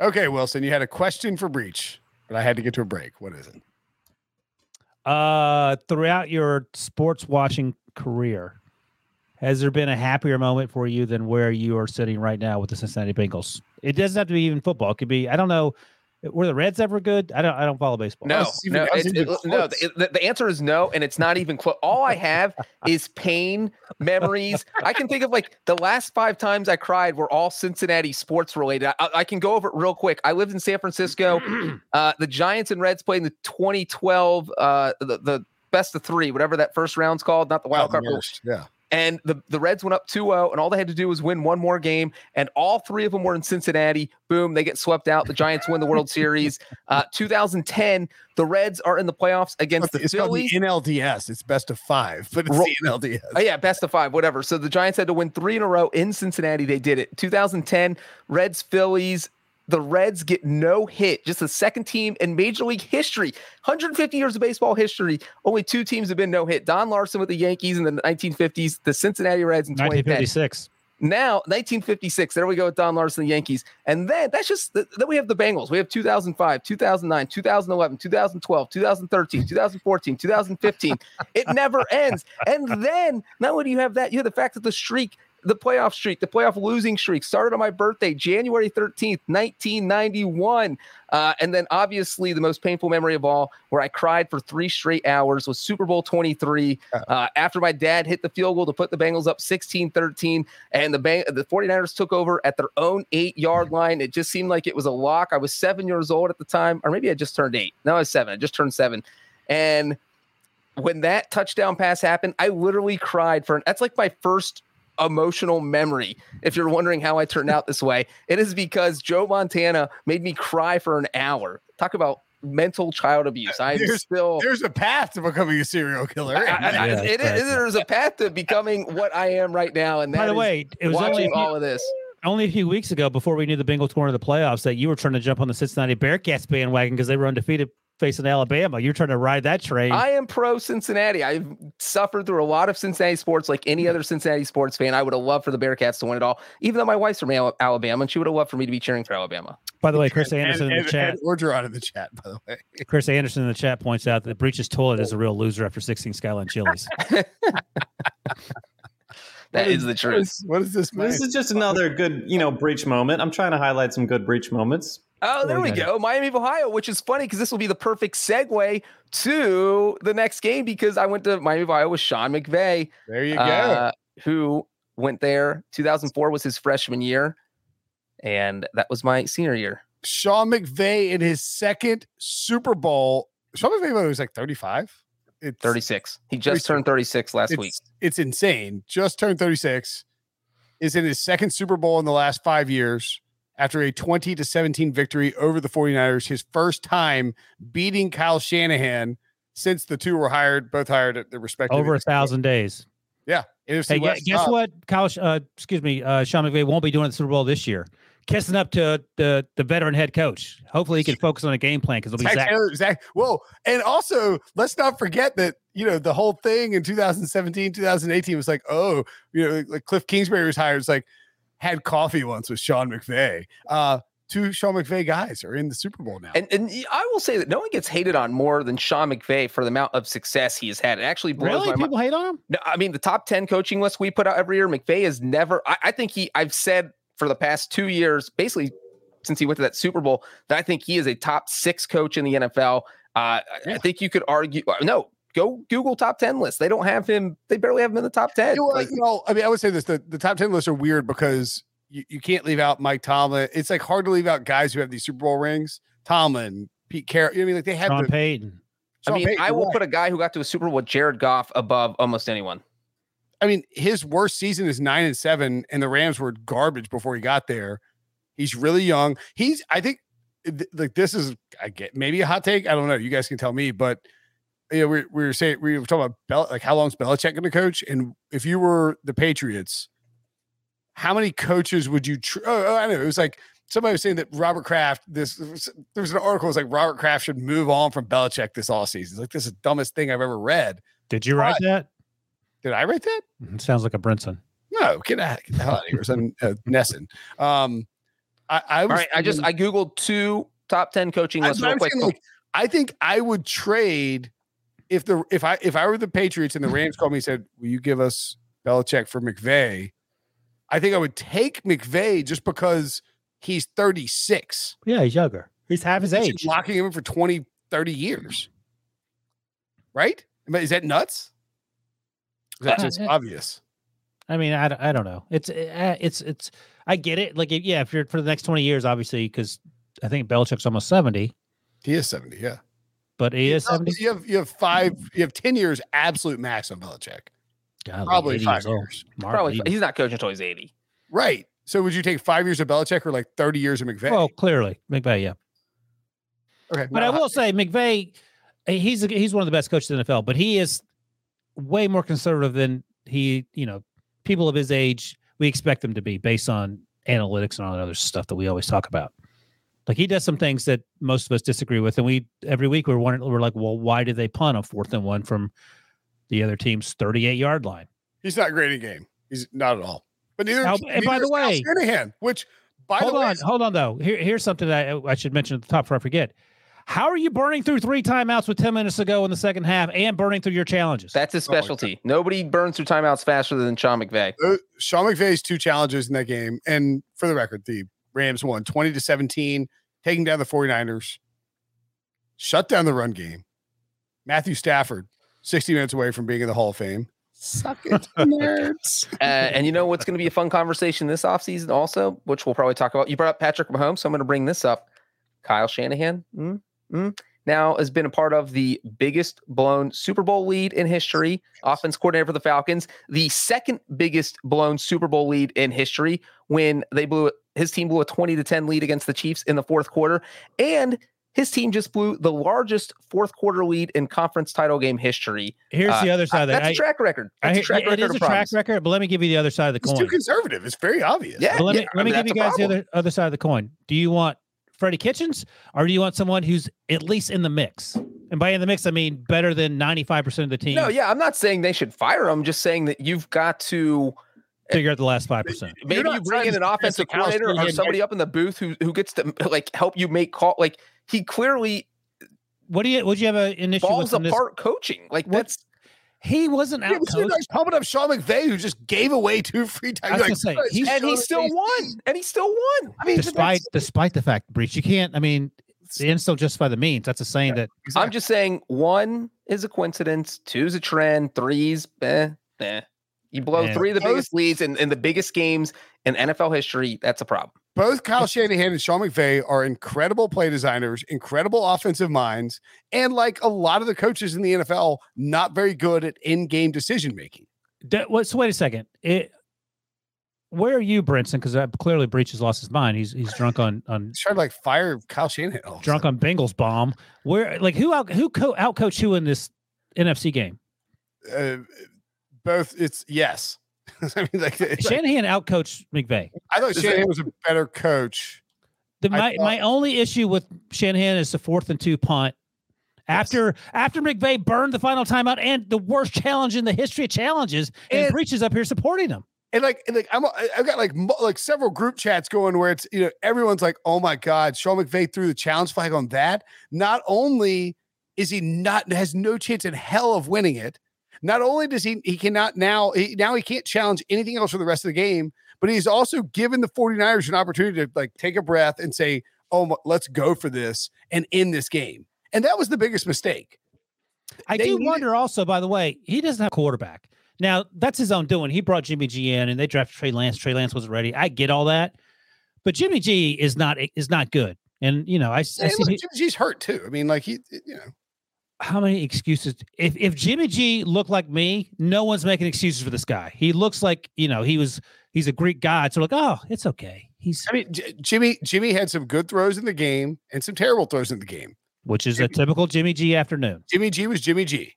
Okay, Wilson, you had a question for Breech, but I had to get to a break. What is it? uh, throughout your sports watching career, has there been a happier moment for you than where you are sitting right now with the Cincinnati Bengals? It doesn't have to be even football. It could be. I don't know. Were the Reds ever good? I don't. I don't follow baseball. No, even- no, how's it- no. The, the- the answer is no, and it's not even close. All I have is pain, memories. I can think of like the last five times I cried were all Cincinnati sports related. I, I can go over it real quick. I lived in San Francisco. Uh, the Giants and Reds played in the 2012, uh, the, the best of three, whatever that first round's called, not the wild Oh, card. the. Yeah. And the, the Reds went up 2-0 and all they had to do was win one more game and all three of them were in Cincinnati. Boom, they get swept out. The Giants win the World Series. Uh, 2010, the Reds are in the playoffs against the it's the Phillies. NLDS. It's best of five, but it's Ro- the NLDS. Oh yeah, best of 5, whatever. So the Giants had to win 3 in a row in Cincinnati. They did it. 2010, Reds Phillies the Reds get no hit, just the second team in Major League history, 150 years of baseball history. Only two teams have been no hit. Don Larsen with the Yankees in the 1950s, the Cincinnati Reds in 2010. 1956. Now, 1956. There we go with Don Larsen, the Yankees. And then that's just, then we have the Bengals. We have 2005, 2009, 2011, 2012, 2013, 2014, 2015. It never ends. And then, not only do you have that, you have the fact that the streak, the playoff streak, the playoff losing streak started on my birthday, January 13th, 1991. Uh, and then, obviously, the most painful memory of all, where I cried for three straight hours, was Super Bowl 23. Uh, after my dad hit the field goal to put the Bengals up 16 13, and the, Bang- the 49ers took over at their own eight yard line. It just seemed like it was a lock. I was seven years old at the time, or maybe I just turned eight. No, I was seven. I just turned seven. And when that touchdown pass happened, I literally cried for that's like my first emotional memory. If you're wondering how I turned out this way, it is because Joe Montana made me cry for an hour. Talk about mental child abuse. I'm There's- still. There's a path to becoming a serial killer. I- I- I- Yeah, it- right. it- there's a path to becoming what I am right now, and By the way, it was only a, watching few, all of this. only a few weeks ago before we knew the Bengals were in the playoffs that you were trying to jump on the Cincinnati Bearcats bandwagon because they were undefeated facing Alabama. You're trying to ride that train. I am pro Cincinnati. I've suffered through a lot of Cincinnati sports, like any other Cincinnati sports fan. I would have loved for the Bearcats to win it all, even though my wife's from Alabama and she would have loved for me to be cheering for Alabama. By the way, Chris And- Anderson in and- the chat. and Orgeron in the chat, by the way. Chris Anderson in the chat points out that Breech's toilet is a real loser after 16 Skyline Chili's. That What is the truth. is- What is this? This is just another good, you know, Breech moment. I'm trying to highlight some good Breech moments. Oh, there we go. Miami of Ohio, which is funny because this will be the perfect segue to the next game because I went to Miami of Ohio with Sean McVay, There you go. uh, who went there. 2004 was his freshman year, and that was my senior year. Sean McVay in his second Super Bowl. Sean McVay was like 35. It's 36. He just turned 36 last it's, week. It's insane. Just turned 36. Is in his second Super Bowl in the last five years after a 20 to 17 victory over the 49ers. His first time beating Kyle Shanahan since the two were hired, both hired at their respective Over a thousand days. Yeah. NFC Hey, West guess top. what? Kyle, uh, excuse me, uh, Sean McVay won't be doing the Super Bowl this year. Kissing up to the the veteran head coach. Hopefully, he can focus on a game plan because it'll be Zac Zac. Taylor, Zac. Whoa. And also, let's not forget that, you know, the whole thing in 2017, 2018 was like, oh, you know, like Cliff Kingsbury was hired. It's like, had coffee once with Sean McVay. Uh, two Sean McVay guys are in the Super Bowl now. And, and y- I will say that no one gets hated on more than Sean McVay for the amount of success he has had. It actually blows Really, my mind. people hate on him. No, I mean the top 10 coaching list we put out every year, McVay has never I, I think he I've said for the past two years, basically since he went to that Super Bowl, that I think he is a top six coach in the NFL. Uh, I- I think you could argue uh, no, go Google top 10 list. They don't have him, they barely have him in the top 10. You know, Like, you know, I mean, I would say this: the, the top ten lists are weird because you, you can't leave out Mike Tomlin. It's like hard to leave out guys who have these Super Bowl rings. Tomlin, Pete Carroll. You know what I mean, like they have Sean the. Payton. I mean, Payton, I will right. put a guy who got to a Super Bowl with Jared Goff above almost anyone. I mean, his worst season is nine and seven, and the Rams were garbage before he got there. He's really young. He's, I think, th- like this is, I get maybe a hot take. I don't know. You guys can tell me, but you know, we, we were saying we were talking about Bel- like how long's Belichick going to coach, and if you were the Patriots, how many coaches would you? Tr- oh, oh, I know it was like somebody was saying that Robert Kraft. This there was an article. Was like Robert Kraft should move on from Belichick this all season. It's like this is the dumbest thing I've ever read. Did you write that? Did I write that? It sounds like a Brinson. No, get out, get the hell out of here. It's on uh, NESN. Um, I, I was All right. I just I Googled two top 10 coaching I, lists real quick. like, I think I would trade if the if I if I were the Patriots and the Rams called me and said, "Will you give us Belichick for McVay?" I think I would take McVay just because he's 36. Yeah, he's younger. He's half his You're age. locking him in for 20, 30 years. Right? I Is that nuts? Is that Uh, just obvious? I mean, I, don't- I don't know. It's uh, it's it's. I get it. Like, yeah, if you're for the next twenty years, obviously, because I think Belichick's almost seventy, He is 70, yeah. but he is seventy. You have you have five, you have 10 years absolute max on Belichick. God, Probably 80 five years years. Mark Probably Levy. he's not coaching until he's 80. Right. So would you take five years of Belichick or like 30 years of McVay? Well, clearly, McVay, yeah. okay. But no, I will say, McVay, eh, he's a, he's one of the best coaches in the NFL, but he is way more conservative than he, you know, people of his age we expect them to be based on analytics and all that other stuff that we always talk about. Like he does some things that most of us disagree with, and we every week we're wondering, we're like, well, why did they punt a fourth and one from the other team's thirty-eight yard line? he's not great in game. He's not at all. But neither, Now, and by neither the way- Shanahan, which by hold the way, on, hold on though. Here, here's something that I, I should mention at the top before I forget. How are you burning through three timeouts with 10 minutes to go in the second half and burning through your challenges? That's his Oh, specialty. Nobody burns through timeouts faster than Sean McVay. uh, Sean McVay's two challenges in that game. And for the record, the Rams won 20 to 17, taking down the 49ers, shut down the run game. Matthew Stafford, 60 minutes away from being in the Hall of Fame. Suck it, nerds. Uh, and you know what's going to be a fun conversation this offseason also, which we'll probably talk about. You brought up Patrick Mahomes, so I'm going to bring this up. Kyle Shanahan mm, mm, now has been a part of the biggest blown Super Bowl lead in history, offense coordinator for the Falcons, the second biggest blown Super Bowl lead in history when they blew his team blew a 20 to 10 lead against the Chiefs in the fourth quarter. And his team just blew the largest fourth quarter lead in conference title game history. Here's Uh, the other side of that. That's a I- track record. That's hear- a track yeah, record. it is of a track record, but let me give you the other side of the coin. It's too conservative. It's very obvious. Yeah. But let me I let me give you that's a guys the other other side of the coin. Do you want Freddie Kitchens, or do you want someone who's at least in the mix? And by in the mix, I mean better than 95% of the team. No, yeah, I'm not saying they should fire him. I'm just saying that you've got to Figure out the last 5%. maybe you bring in an offensive coordinator or somebody up in the booth who who gets to like help you make call. Like he clearly What do you, would you have an issue falls with in this? apart coaching. Like What's- that's He wasn't Yeah, out but you're like pumping up Sean McVay, who just gave away two free I times. was You're gonna say, he's- and he still won. And he still won. I mean, despite that's- despite the fact Breech. You can't. I mean, the ends don't justify the means. That's a saying that I'm just saying one is a coincidence, two's a trend, three's eh, eh. You blow Man. three of the biggest leads in, in the biggest games in NFL history. That's a problem. Both Kyle Shanahan and Sean McVay are incredible play designers, incredible offensive minds, and like a lot of the coaches in the NFL, not very good at in-game decision making. So wait a second. It, where are you, Brinson? Because clearly Breech has lost his mind. He's he's drunk on on He's trying to like fire Kyle Shanahan. all of a drunk on Bengals bomb. Where like who out who co- outcoached who in this NFC game? Uh, both, it's yes. I mean, like, it's like- Shanahan outcoached McVay. I thought Is Shanahan was a better coach. The, my thought- my only issue with Shanahan is the fourth and two punt. After after McVay burned the final timeout and the worst challenge in the history of challenges, and, And- Breech is up here supporting him. And like, and like I'm, I- I've got like like several group chats going where it's you know everyone's like, oh my god, Sean McVay threw the challenge flag on that. Not only is he not has no chance in hell of winning it, not only does he he cannot now he, now he can't challenge anything else for the rest of the game, but he's also given the 49ers an opportunity to like take a breath and say, oh, let's go for this and end this game. And that was the biggest mistake. I They do needed- wonder also, by the way, he doesn't have a quarterback. Now, that's his own doing. He brought Jimmy G in and they drafted Trey Lance. Trey Lance wasn't ready. I get all that. But Jimmy G is not is not good. And you know, I And see look, pe- Jimmy G's hurt too. I mean, like he, you know, how many excuses if if Jimmy G looked like me, no one's making excuses for this guy. He looks like, you know, he was he's a Greek god. So like, oh, it's okay. He's I mean, J- Jimmy Jimmy had some good throws in the game and some terrible throws in the game. which is a typical Jimmy G afternoon. Jimmy G was Jimmy G.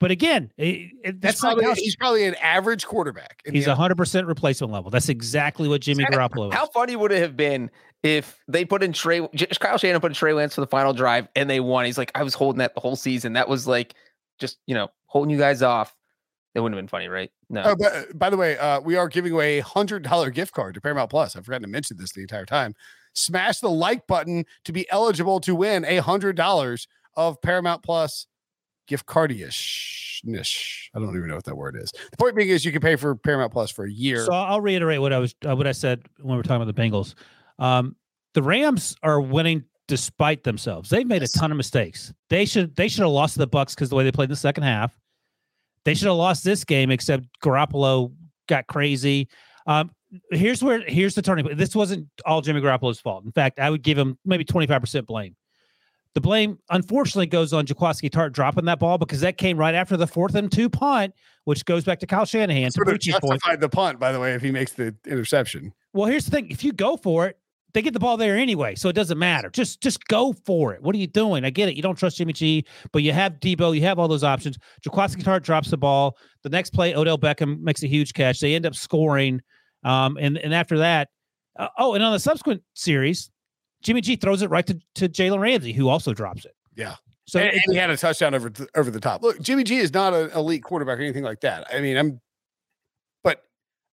But again, it, it, That's that's probably how- he's probably an average quarterback. he's a hundred percent replacement level. That's exactly what Jimmy Garoppolo is. How funny would it have been if they put in Trey J- Kyle Shanahan put in Trey Lance for the final drive and they won? He's like, I was holding that the whole season. That was like just you know holding you guys off. It wouldn't have been funny, right? No. Oh, but, by the way, uh, we are giving away a hundred dollar gift card to Paramount Plus. I've forgotten to mention this the entire time. Smash the like button to be eligible to win a hundred dollars of Paramount Plus gift cardish. Nish. I don't even know what that word is. The point being is you can pay for Paramount Plus for a year. So I'll reiterate what I was uh, what I said when we were talking about the Bengals. Um, the Rams are winning despite themselves. They've made Yes. a ton of mistakes. They should they should have lost to the Bucks because the way they played in the second half. They should have lost this game, except Garoppolo got crazy. Um, here's where here's the turning point. This wasn't all Jimmy Garoppolo's fault. In fact, I would give him maybe 25% blame. The blame, unfortunately, goes on Jaquiski Tartt dropping that ball because that came right after the fourth and two punt, which goes back to Kyle Shanahan. To Sort of Breech's point. justified the punt, by the way, if he makes the interception. Well, here's the thing: if you go for it, they get the ball there anyway, so it doesn't matter. Just just go for it. What are you doing? I get it. You don't trust Jimmy G, but you have Deebo. You have all those options. Jaquiski Tartt drops the ball. The next play, Odell Beckham makes a huge catch. They end up scoring, um, and and after that, uh, oh, and on the subsequent series, Jimmy G throws it right to, to Jalen Ramsey, who also drops it. Yeah. So and, and he had a touchdown over th- over the top. Look, Jimmy G is not an elite quarterback or anything like that. I mean, I'm, but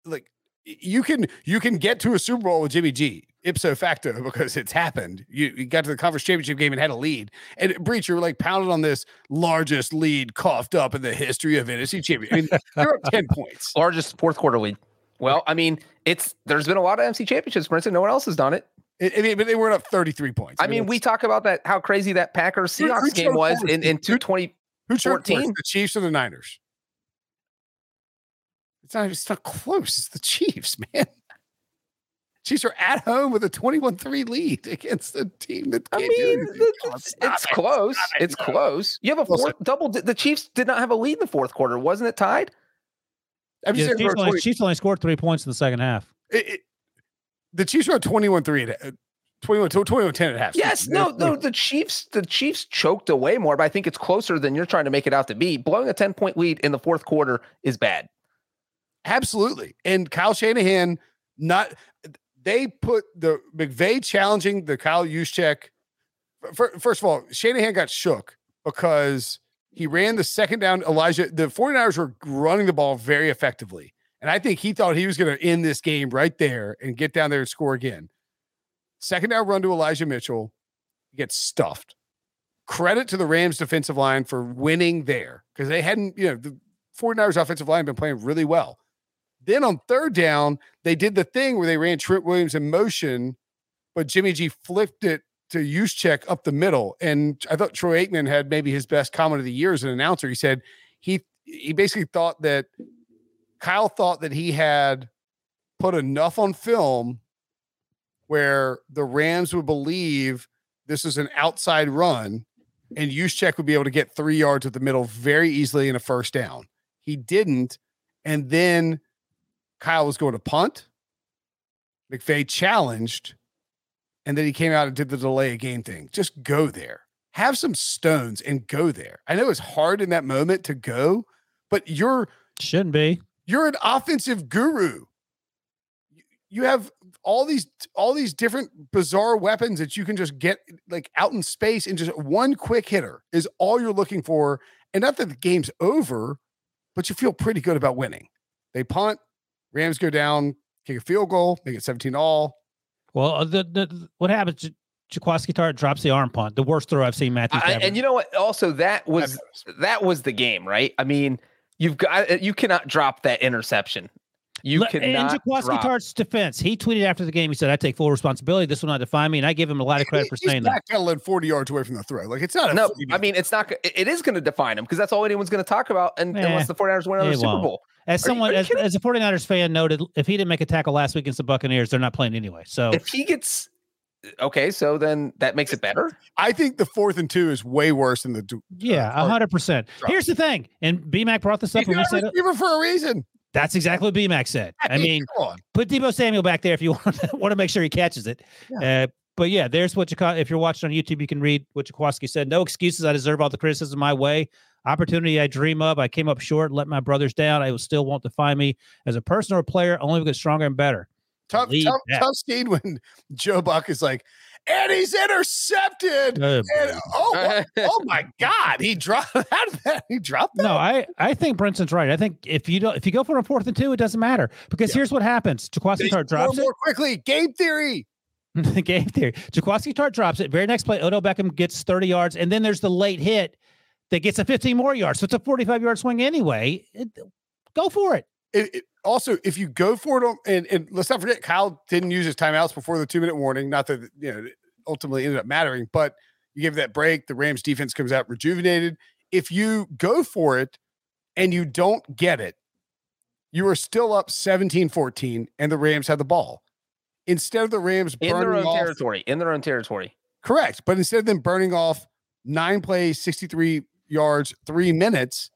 like you can you can get to a Super Bowl with Jimmy G ipso facto because it's happened. You, you got to the conference championship game and had a lead. And Breach, you're like pounded on this largest lead coughed up in the history of NFC championship. I mean, you're up ten points. Largest fourth quarter lead. Well, I mean, it's there's been a lot of MC championships, Brinson. No one else has done it. I I mean, but they weren't up 33 points. I mean, we talk about that how crazy that Packers Who- who Seahawks game was in in Who- 220. who 14. the Chiefs or the Niners? It's not. It's not close. It's the Chiefs, man. Chiefs are at home with a 21-3 lead against a team that I can't mean, anything. the- Oh, it's, it's it. close. Stop. It's No. close. You have a Well, fourth double. The Chiefs did not have a lead in the fourth quarter, wasn't it tied? I'm yeah, just Chiefs, only, 20 Chiefs only scored three points in the second half. it- it- the Chiefs are 21-3 at uh, 21 21 10 at half. Yes, no, no. The Chiefs, the Chiefs choked away more, but I think it's closer than you're trying to make it out to be. Blowing a 10 point lead in the fourth quarter is bad. Absolutely. And Kyle Shanahan, not they put the McVay challenging the Kyle Juszczyk. First of all, Shanahan got shook because he ran the second down. Elijah, the 49ers were running the ball very effectively. And I think he thought he was going to end this game right there and get down there and score again. Second down run to Elijah Mitchell. He gets stuffed. Credit to the Rams defensive line for winning there because they hadn't, you know, the 49ers offensive line been playing really well. Then on third down, they did the thing where they ran Trent Williams in motion, but Jimmy G flipped it to Juszczyk up the middle. And I thought Troy Aikman had maybe his best comment of the year as an announcer. He said he he basically thought that Kyle thought that he had put enough on film where the Rams would believe this is an outside run and Juszczyk would be able to get three yards at the middle very easily in a first down. He didn't. And then Kyle was going to punt. McVay challenged. And then he came out and did the delay of game thing. Just go there. Have some stones and go there. I know it's hard in that moment to go, but you're Shouldn't be. you're an offensive guru. You- You have all these all these different bizarre weapons that you can just get like out in space and just one quick hitter is all you're looking for. And not that the game's over, but you feel pretty good about winning. They punt, Rams go down, kick a field goal, make it 17 all. Well, uh, the, the what happens? J- Jaquiski Tartt drops the arm punt. The worst throw I've seen Matthew. I, Stafford. and you know what? Also, that was that was the game, right? I mean, you've got uh, you cannot drop that interception. You Le- in cannot Jaquiski. Tartt's defense, he tweeted after the game. He said, "I take full responsibility. This will not define me," and I give him a lot of credit for saying that. He's saying that. backpedaling 40 yards away from the throw. Like it's not a No, I mean it's not. go- it- It is going to define him because that's all anyone's going to talk about, and Eh, unless the 49ers win another Super won't. Bowl. As Are you- someone, are you as, kidding? as a 49ers fan noted, if he didn't make a tackle last week against the Buccaneers, they're not playing anyway. So If he gets okay, so then that makes it better. I think the fourth and two is way worse than the du- yeah, uh, a hundred percent. drop. Here's the thing, and BMAC brought this up He's when we a said it. receiver for a reason. That's exactly what BMAC said. I mean, come on. put Deebo Samuel back there if you want to, want to make sure he catches it. Uh, but yeah, there's what you call. If you're watching on YouTube, you can read what Jaquiski said. No excuses. I deserve all the criticism my way. Opportunity I dream of. I came up short, let my brothers down. I will still want to define me as a person or a player. Only will get stronger and better. tough, tough, that. tough scene when Joe Buck is like, and he's intercepted. Uh, And, oh, oh my God, he dropped. That? He dropped that? No, I, I think Brinson's right. I think if you don't if you go for a fourth and two, it doesn't matter because Yeah. here's what happens. Jaquiski They Tartt score drops it. more quickly. Game theory. the game theory. Jaquiski Tartt drops it. Very next play, Odell Beckham gets 30 yards, and then there's the late hit that gets a 15 more yards. So it's a 45 yard swing anyway. It- go for it. It, it- also, if you go for it, on, and, and let's not forget, Kyle didn't use his timeouts before the two minute warning. Not that you know it ultimately ended up mattering, but you give that break. The Rams defense comes out rejuvenated. If you go for it and you don't get it, you are still up 17 14, and the Rams had the ball. Instead of the Rams in their own off, territory. In their own territory. correct, but instead of them burning off nine plays, 63 yards, three minutes,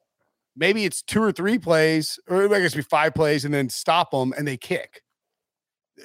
maybe it's two or three plays, or I guess be five plays, and then stop them and they kick.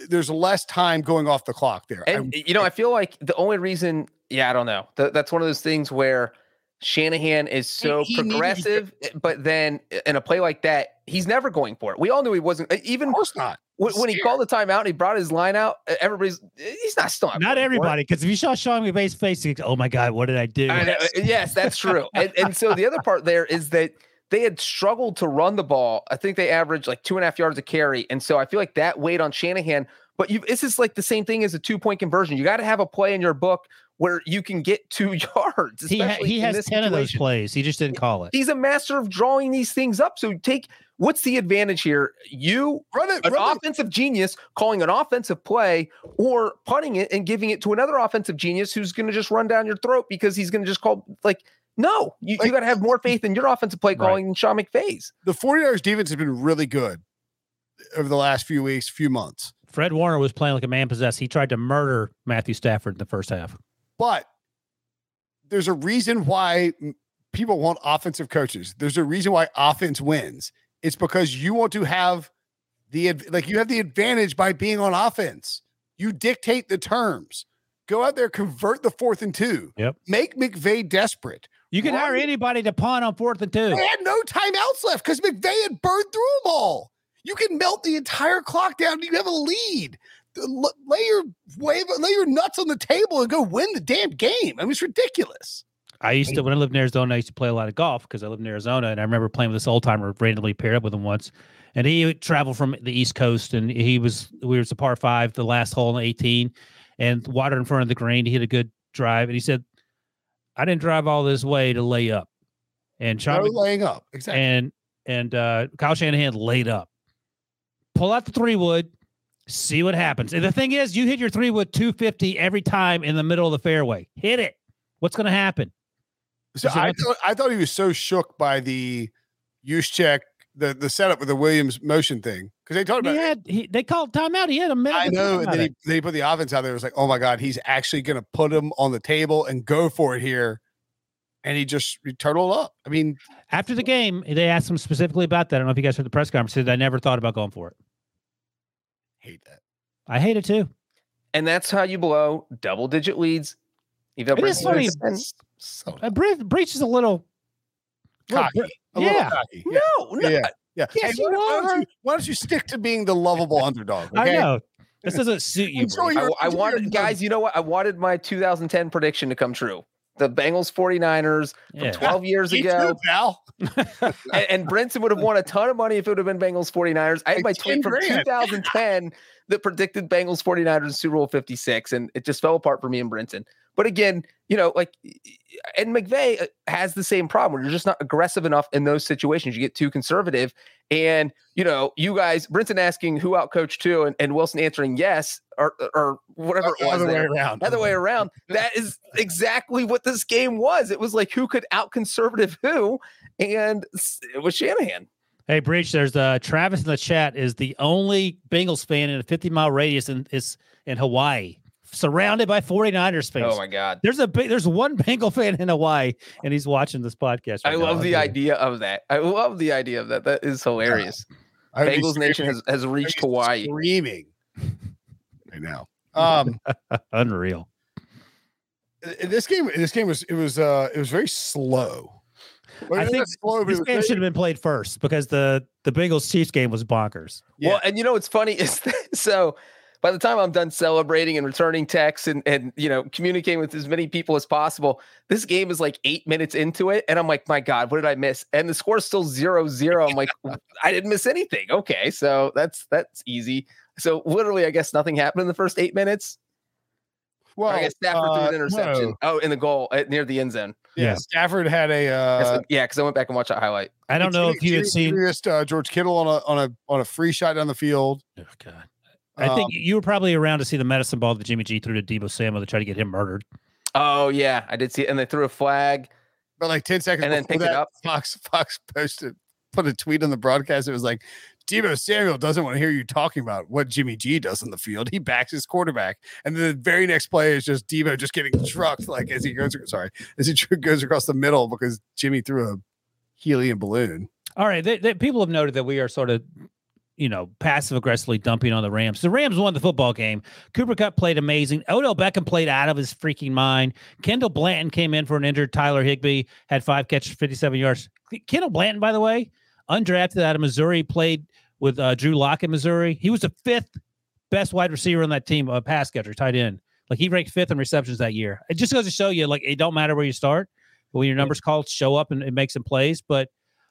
There's less time going off the clock there. I- And you know, I feel like the only reason, yeah, I don't know. Th- that's one of those things where Shanahan is so he needed progressive, eh, but then in a play like that, he's never going for it. We all knew he wasn't. eh, Even of course not. when, when he called the timeout and he brought his line out, eh, everybody's he's not still Not going for it. everybody, because if you saw Sean McVay's face, you go, oh my God, what did I do? I know, yes, that's true. And, and so the other part there is that they had struggled to run the ball. I think they averaged like two and a half yards a carry. And so I feel like that weighed on Shanahan. But you, this is like the same thing as a two point conversion. You got to have a play in your book where you can get two yards. he ha- especially he in has this 10 of those plays. He just didn't call it. He's a master of drawing these things up. So take what's the advantage here? You Run it. an Run it. offensive genius calling an offensive play or punting it and giving it to another offensive genius who's going to just run down your throat because he's going to just call like no you, Like- you got to have more faith in your offensive play Right. calling than Sean McVay's The 49ers defense has been really good over the last few weeks, few months. Fred Warner was playing like a man possessed. He tried to murder Matthew Stafford in the first half. But there's a reason why people want offensive coaches. There's a reason why offense wins. It's because you want to have the like you have the advantage by being on offense. You dictate the terms. Go out there, convert the fourth and two. Yep. Make McVay desperate. You can hire anybody to punt on fourth and two. They had no timeouts left because McVay had burned through them all. You can melt the entire clock down. and You have a lead. L- lay your wave, lay your nuts on the table and go win the damn game. I mean, it's ridiculous. I used to when I lived in Arizona. I used to play a lot of golf because I lived in Arizona, and I remember playing with this old timer. Randomly paired up with him once, and he traveled from the East Coast, and he was we was a par five, the last hole in eighteen, and water in front of the green. He hit a good drive, and he said, "I didn't drive all this way to lay up." And Sean No laying up. Exactly. and and uh, Kyle Shanahan laid up. Pull out the three wood, see what happens. And the thing is, you hit your three wood 250 every time in the middle of the fairway. Hit it. What's going to happen? So I thought I thought he was so shook by the use check, the the setup with the Williams motion thing because they talked about. it. had he, they called timeout. He had a minute. I know, and then he, then he put the offense out there. It was like, oh my god, he's actually going to put him on the table and go for it here, and he just he turtled up. I mean, After the game, they asked him specifically about that. I don't know if you guys heard the press conference. He said, I never thought about going for it. Hate that. I hate it too. And that's how you blow double digit leads. Even though It is Brinson funny. is- So Uh, Bre- Breech is a little. little cocky. A little yeah. cocky. Yeah. No, no. Yeah. Yeah. Yes, Hey, you why, why don't you, why don't you stick to being the lovable underdog? I know. This doesn't suit you. Enjoy I, I wanted, guys, you know what? I wanted my 2010 prediction to come true. The Bengals 49ers from Yeah. 12 years Me too, ago. pal. and, and Brinson would have won a ton of money if it would have been Bengals 49ers. I had Like my 10 tweet from 2010 that predicted Bengals 49ers in Super Bowl 56, and it just fell apart for me and Brinson. But again, you know, like, and McVay uh, has the same problem where you're just not aggressive enough in those situations. You get too conservative. And, you know, you guys, Brinson asking who out coached two and, and Wilson answering yes or, or whatever it was. Other way around. other way around. That is exactly what this game was. It was like who could out conservative who, and it was Shanahan. Hey, Breech, there's uh Travis in the chat is the only Bengals fan in a 50 mile radius in is in Hawaii, surrounded by 49ers fans. Oh my god, There's a there's one Bengal fan in Hawaii, and he's watching this podcast. I right now. love I'll the tell idea of that. I love the idea of that. That is hilarious. I Bengals Nation has, has reached Hawaii. Screaming right now. Um, Unreal. this game, this game was it was uh it was very slow. Well, I think slow, this game should have been played first because the the Bengals Chiefs game was bonkers. Yeah. Well, and you know what's funny is that, so by the time I'm done celebrating and returning texts and and you know communicating with as many people as possible, this game is like eight minutes into it, and I'm like, my God, what did I miss? And the score is still zero zero. I'm like, I didn't miss anything. Okay, so that's that's easy. So literally, I guess nothing happened in the first eight minutes. Well, I guess Stafford threw uh, an interception. no. Oh, in the goal uh, near the end zone. Yeah, Yeah. Stafford had a uh, yeah, because I went back and watched that highlight. I don't know Jimmy- if you had seen. Jimmy missed, uh, George Kittle on a on a on a free shot down the field. Oh, God. I think Um, you were probably around to see the medicine ball that Jimmy G threw to Deebo Samuel to try to get him murdered. Oh yeah, I did see it, and they threw a flag. But like 10 seconds And then before pick it up. Fox Fox posted put a tweet on the broadcast. It was like Deebo Samuel doesn't want to hear you talking about what Jimmy G does on the field. He backs his quarterback. And then the very next play is just Deebo just getting trucked like as he goes sorry, as he goes across the middle because Jimmy threw a helium balloon. All right, they, they, people have noted that we are sort of, you know, passive aggressively dumping on the Rams. The Rams won the football game. Cooper Kupp played amazing. Odell Beckham played out of his freaking mind. Kendall Blanton came in for an injured Tyler Higbee, had five catches, 57 yards. Kendall Blanton, by the way, undrafted out of Missouri, played with uh, Drew Lock in Missouri. He was the fifth best wide receiver on that team, a pass catcher, tight end. Like he ranked fifth in receptions that year. It just goes to show you, like, it don't matter where you start. But when your numbers called, show up and, and make some plays. But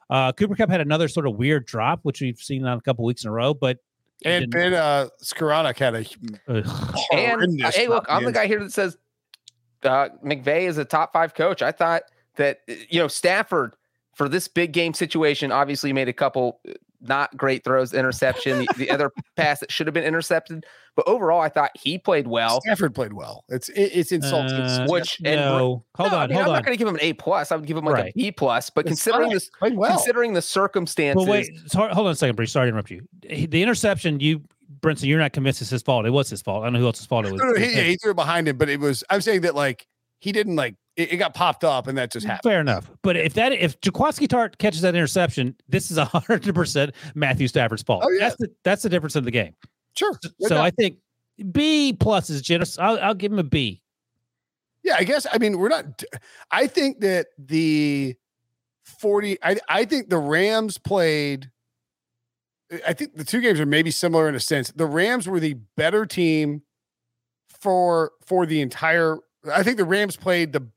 uh, Cooper Kupp had another sort of weird drop, which we've seen on a couple weeks in a row. But And didn't- Ben uh Skowronek had a And uh, hey, look, I'm the guy here that says uh, McVay is a top five coach. I thought that uh, you know Stafford for this big game situation obviously made a couple uh, not great throws, interception, the, the other pass that should have been intercepted. But overall, I thought he played well. Stafford played well. It's it, it's insulting. Uh, Which and no, hold No, I on, mean, hold I'm on. not going to give him an A plus. I would give him like Right. a B plus. But It's considering fine. this, well. considering the circumstances, But wait, so- hold on a second, Bruce. Sorry to interrupt you. The interception, you, Brinson, you're not convinced it's his fault. It was his fault. I don't know who else's fault it was. No, no, he, was yeah, his. he threw it behind him, but it was I'm saying that like he didn't like it, it got popped up and that just happened. Fair enough. But if that if Jaquiski Tartt catches that interception, this is hundred percent Matthew Stafford's fault. Oh, yeah. That's the that's the difference in the game. Sure. So I think B plus is generous. I'll, I'll give him a B. Yeah, I guess. I mean, we're not. I think that the forty. I I think the Rams played I think the two games are maybe similar in a sense. The Rams were the better team for for the entire. I think the Rams played the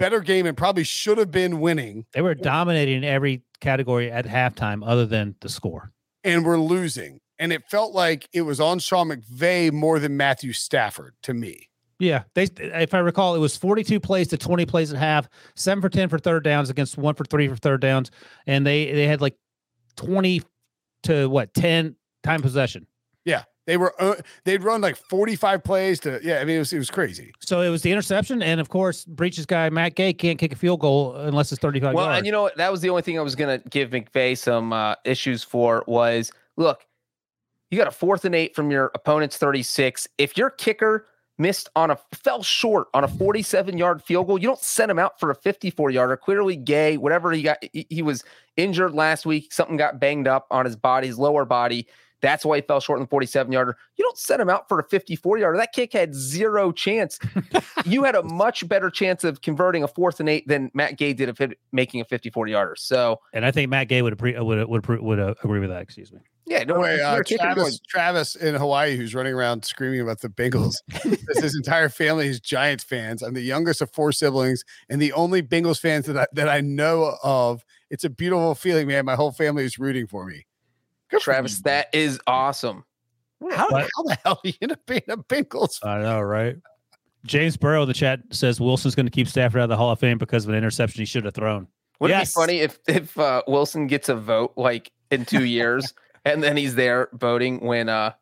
better game and probably should have been winning, They were dominating every category at halftime other than the score. and we're losing. And it felt like it was on Sean McVay more than Matthew Stafford to me. Yeah, they if I recall, it was 42 plays to 20 plays at half, seven for 10 for third downs against one for three for third downs, and they they had like 20 to what 10 time possession. Yeah, they were. Uh, they'd run like forty-five plays to. Yeah, I mean it was it was crazy. So it was the interception, and of course, Breech's guy Matt Gay can't kick a field goal unless it's 35 Well, yards. and you know what? That was the only thing I was going to give McVay some uh, issues for was look, you got a fourth and eight from your opponent's 36. If your kicker missed on a fell short on a 47 yard field goal, you don't send him out for a 54 yarder. Clearly, Gay, whatever he got, he, he was injured last week. Something got banged up on his body, his lower body. That's why he fell short in the 47 yarder. You don't set him out for a 54 yarder. That kick had zero chance. you had a much better chance of converting a fourth and eight than Matt Gay did of hit, making a 54 yarder. So, and I think Matt Gay would appre- would would would, would uh, agree with that. Excuse me. yeah, No no way, uh, you're kicking going- Travis, Travis in Hawaii, who's running around screaming about the Bengals. His entire family is Giants fans. I'm the youngest of four siblings and the only Bengals fans that I, that I know of. It's a beautiful feeling, man. My whole family is rooting for me. Good Travis, you. that is awesome. how, What? how the hell are you gonna be a Bengals? I know, right? James Burrow in the chat says Wilson's going to keep Stafford out of the Hall of Fame because of an interception he should have thrown. Wouldn't Yes. it be funny if if uh, Wilson gets a vote like in two years and then he's there voting when uh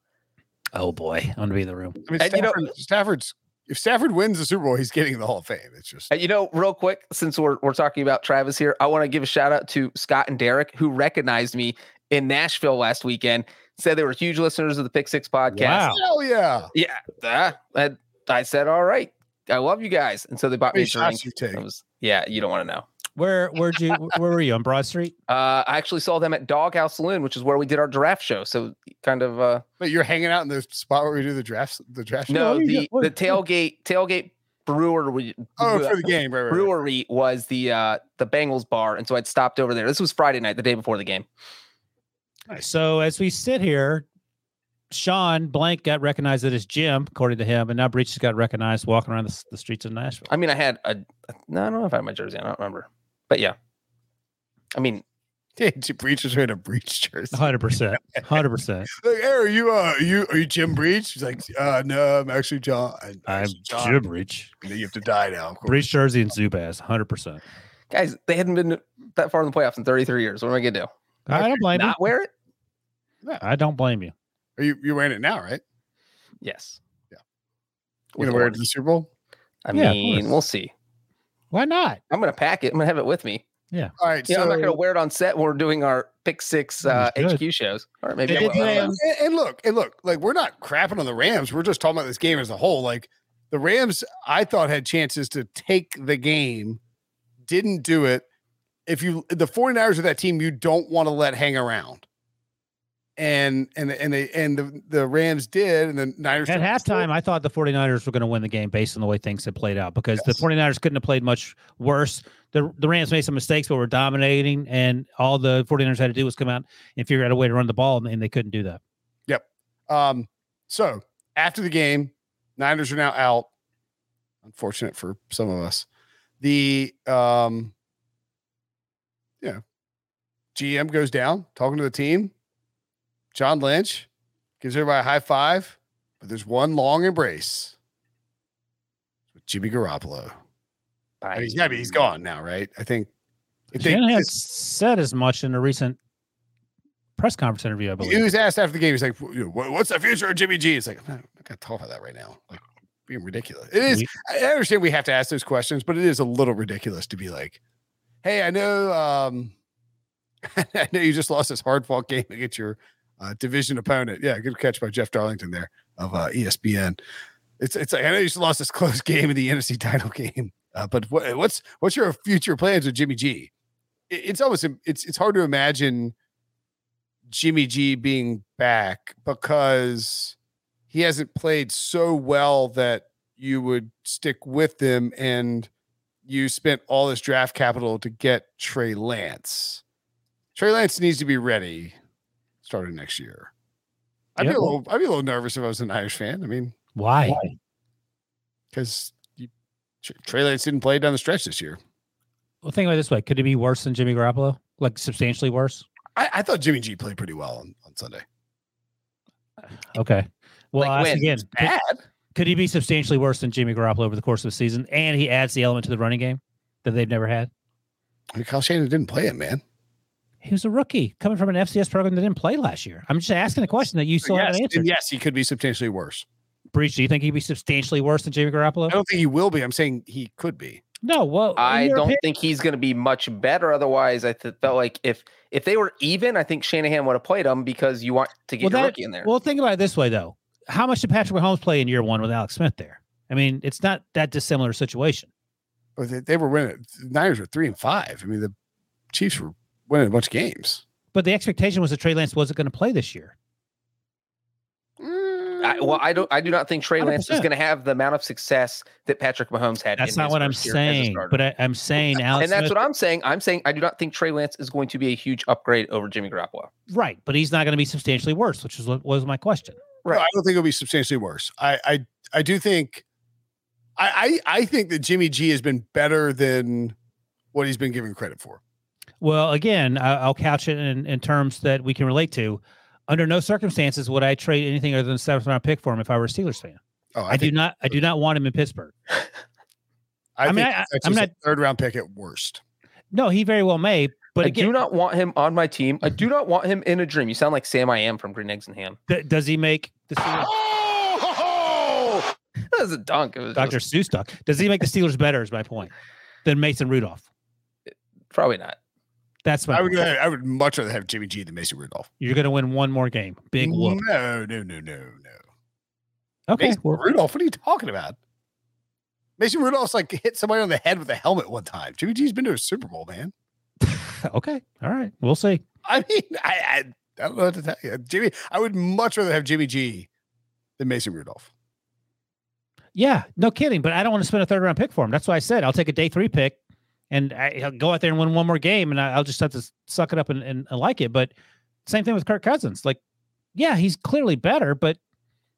Oh boy, I'm going to be in the room. I mean, And you know- Stafford's if Stafford wins the Super Bowl, he's getting the Hall of Fame. It's just Uh, You know, real quick, since we're we're talking about Travis here, I want to give a shout out to Scott and Derek who recognized me in Nashville last weekend. Said they were huge listeners of the Pick Six podcast. Wow. hell yeah. Yeah, uh, I, I said, all right, I love you guys, and so they bought me a drink. shots you take? Was, yeah, you don't want to know. Where where'd you where were you on Broad Street? Uh, I actually saw them at Doghouse Saloon, which is where we did our draft show. So kind of uh, But you're hanging out in the spot where we do the drafts. The draft. no, show? the the tailgate tailgate brewery. Oh, for the game, right? right, right. brewery was the uh the Bengals bar, and so I'd stopped over there. This was Friday night, the day before the game. So as we sit here, Sean Blank got recognized at his gym, according to him, and now Breech has got recognized walking around the, the streets of Nashville. I mean, I had a no, I don't know if I had my jersey. I don't remember, but yeah. I mean, Yeah, Breech is wearing a Breech jersey. Hundred percent, hundred percent. Like, hey, are you uh, are you are you Jim Breech? He's like, uh, no, I'm actually John. I'm, I'm John. Jim Breech, You have to die now. of. Breech jersey and Zubaz, hundred percent. guys, they hadn't been that far in the playoffs in 33 years. What am I gonna do? I don't blame you. Not wear it? I don't blame you. Are you you're wearing it now, right? Yes. Yeah. With You gonna wear it to the Super Bowl? I Yeah, mean, we'll see. Why not? I'm gonna pack it. I'm gonna have it with me. Yeah. All right. Yeah, so, I'm not gonna wear it on set when we're doing our pick six uh. HQ shows. Or maybe They I will. today I don't on- know. and, and look, and look, like we're not crapping on the Rams. We're just talking about this game as a whole. Like the Rams, I thought had chances to take the game, didn't do it. If you the 49ers are that team you don't want to let hang around. And and and they and the, the Rams did, and the Niners At halftime, I thought the 49ers were going to win the game based on the way things had played out because Yes. the 49ers couldn't have played much worse. The, the Rams made some mistakes, but were dominating, and all the 49ers had to do was come out and figure out a way to run the ball, and they couldn't do that. Yep um, so after the game, Niners are now out. Unfortunate for some of us. The um, know, GM goes down talking to the team. John Lynch gives everybody a high five, but there's one long embrace with Jimmy Garoppolo. I mean, he's to be. He's gone now, right? I think. I think Shanahan this- said as much in a recent press conference interview, I believe he was asked after the game. He's like, you know, "What- "What's the future of Jimmy G?" It's like, I'm not, not gonna talk about that right now. Like, being ridiculous. It is. I I understand we have to ask those questions, but it is a little ridiculous to be like, "Hey, I know, um, I know you just lost this hard fought game against your uh, division opponent. Yeah, good catch by Jeff Darlington there of uh, ESPN. It's it's like I know you lost this close game in the NFC title game, uh, but what, what's what's your future plans with Jimmy G? It- it's almost it's it's hard to imagine Jimmy G being back because he hasn't played so well that you would stick with him and you spent all this draft capital to get Trey Lance. Trey Lance needs to be ready. Starting next year. I'd Yeah. be a little I'd be a little nervous if I was an Irish fan. I mean, Why? because Trey Lance didn't play down the stretch this year. Well, think about it this way: could it be worse than Jimmy Garoppolo? Like substantially worse? I, I thought Jimmy G played pretty well on, on Sunday. Okay. Well, Like I'll ask again. Could, Bad. could he be substantially worse than Jimmy Garoppolo over the course of the season? And he adds the element to the running game that they've never had. I mean, Kyle Shanahan didn't play it, man. He was a rookie coming from an FCS program that didn't play last year. I'm just asking a question that you still yes, haven't answered. yes, he could be substantially worse. Breach, do you think he'd be substantially worse than Jimmy Garoppolo? I don't think he will be. I'm saying he could be. No. Well, I don't opinion- think he's going to be much better. Otherwise, I th- felt like if if they were even, I think Shanahan would have played him because you want to get Well, your that- rookie in there. Well, think about it this way, though. How much did Patrick Mahomes play in year one with Alex Smith there? I mean, it's not that dissimilar situation. Or They, they were winning. The Niners were three and five. I mean, the Chiefs were winning a bunch of games. But the expectation was that Trey Lance wasn't going to play this year. Mm. I, well, I don't. I do not think Trey Lance is going to have the amount of success that Patrick Mahomes had. That's in not what I'm first year as a saying. But I, I'm saying Alex and that's Smith, what I'm saying. I'm saying I do not think Trey Lance is going to be a huge upgrade over Jimmy Garoppolo. right, but he's not going to be substantially worse, which is what was my question. No, I don't think it'll be substantially worse. I I, I do think I, I I think that Jimmy G has been better than what he's been given credit for. Well, again, I, I'll couch it in, in terms that we can relate to. Under no circumstances would I trade anything other than a seventh round pick for him if I were a Steelers fan. Oh, I, do not. I do not want him in Pittsburgh. I, I mean, think I, I'm just a not- third round pick at worst. No, he very well may. But I again, do not want him on my team. I do not want him in a dream. You sound like Sam I am from Green Eggs and Ham. d- does he make the Steelers? Oh, That was a dunk. It was Dr. just- Seuss talk. Does he make the Steelers better? Is my point. Than Mason Rudolph. probably not. That's my. I would point. I would much rather have Jimmy G than Mason Rudolph. You're going to win one more game. Big whoop. No, no, no, no, no. Okay. Mason well, Rudolph, what are you talking about? Mason Rudolph's like hit somebody on the head with a helmet one time. Jimmy G's been to a Super Bowl, man. okay. All right. We'll see. I mean, I, I, I don't know what to tell you. Jimmy, I would much rather have Jimmy G than Mason Rudolph. Yeah, no kidding. But I don't want to spend a third round pick for him. That's why I said I'll take a day three pick and I, I'll go out there and win one more game, and I, I'll just have to suck it up and, and, and like it. But same thing with Kirk Cousins. Like, yeah, he's clearly better, but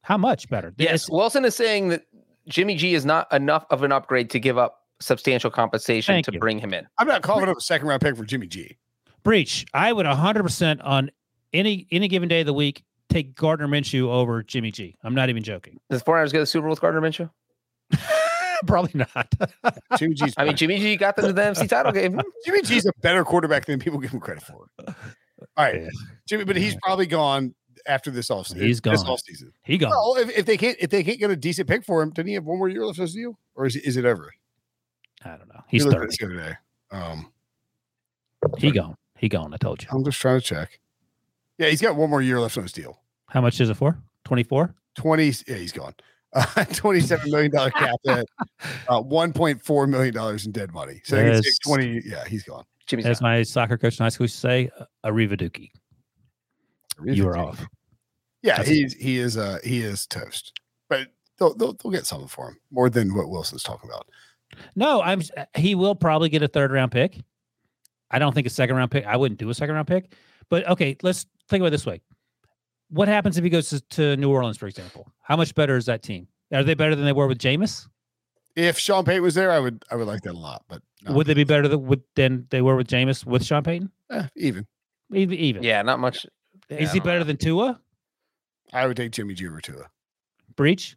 how much better? Yes, It's- Wilson is saying that Jimmy G is not enough of an upgrade to give up substantial compensation to you. bring him in. I'm not calling up a second round pick for Jimmy G. Breech. I would 100% on any any given day of the week take Gardner Minshew over Jimmy G. I'm not even joking. Does four hours go to the Super Bowl with Gardner Minshew? Probably not. Jimmy G's I mean, Jimmy G got them to the NFC title game. Jimmy G's a better quarterback than people give him credit for. All right, Yeah. Jimmy, but he's probably gone after this offseason. He's gone. This offseason. he gone. Well, if, if they can't if they can't get a decent pick for him, doesn't he have one more year left on his deal, or is, is it ever? I don't know. He's We 30. this the other day. Um, He gone. He gone. I told you. I'm just trying to check. Yeah, he's got one more year left on his deal. How much is it for? 24? 20 yeah he's gone uh, 27 million dollar cap hit uh 1.4 million dollars in dead money so they Yes. 20 yeah he's gone Jimmy's As gone. my soccer coach in high school used to say, Arriva Dookie. You were off. yeah That's- he's he is uh he is toast but they'll, they'll, they'll get something for him more than what wilson's talking about No, I'm. He will probably get a third round pick. I don't think a second round pick. I wouldn't do a second round pick. But okay, let's think about it this way. What happens if he goes to, to New Orleans, for example? How much better is that team? Are they better than they were with Jameis? if sean payton was there i would i would like that a lot but no, Would they be better than, with, than they were with Jameis with Sean Payton? eh, even Even. even. Yeah, not much. Is he better know. than Tua? i would take jimmy g over Tua. Breech.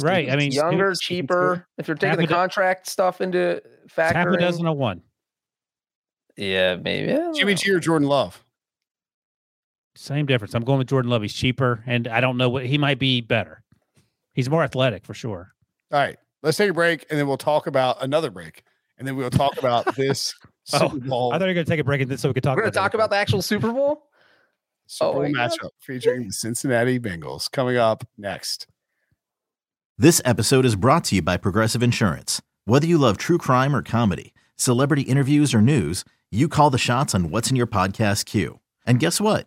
Right, I mean, Younger, Tua- cheaper. If you're taking half the a do- contract stuff into factor, Half a dozen of one. yeah, maybe. Jimmy know. g or jordan love Same difference. I'm going with Jordan Love. He's cheaper, and I don't know what he might be better. He's more athletic for sure. all right let's take a break and then we'll talk about another break and then we'll talk about this Oh, super bowl I thought you were going to take a break and then so we could talk. We're going to talk about the actual Super Bowl. Super Oh, Bowl yeah. matchup featuring the Cincinnati Bengals coming up next. This episode is brought to you by Progressive Insurance. Whether you love true crime or comedy, celebrity interviews or news, you call the shots on what's in your podcast queue. And guess what?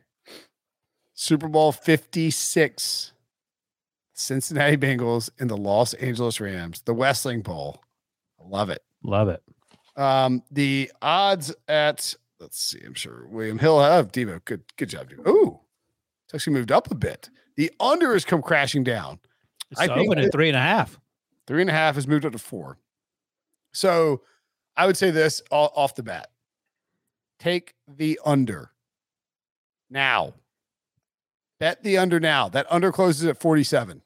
Super Bowl 56. Cincinnati Bengals and the Los Angeles Rams, the Wrestling Bowl. I love it. Love it. Um, the odds at let's see, I'm sure William Hill have Devo. Good, good job, Devo. Ooh, it's actually moved up a bit. The under has come crashing down. It's I open at three and a half. Three and a half has moved up to four. So I would say this off the bat. Take the under now. Bet the under now. That under closes at 47.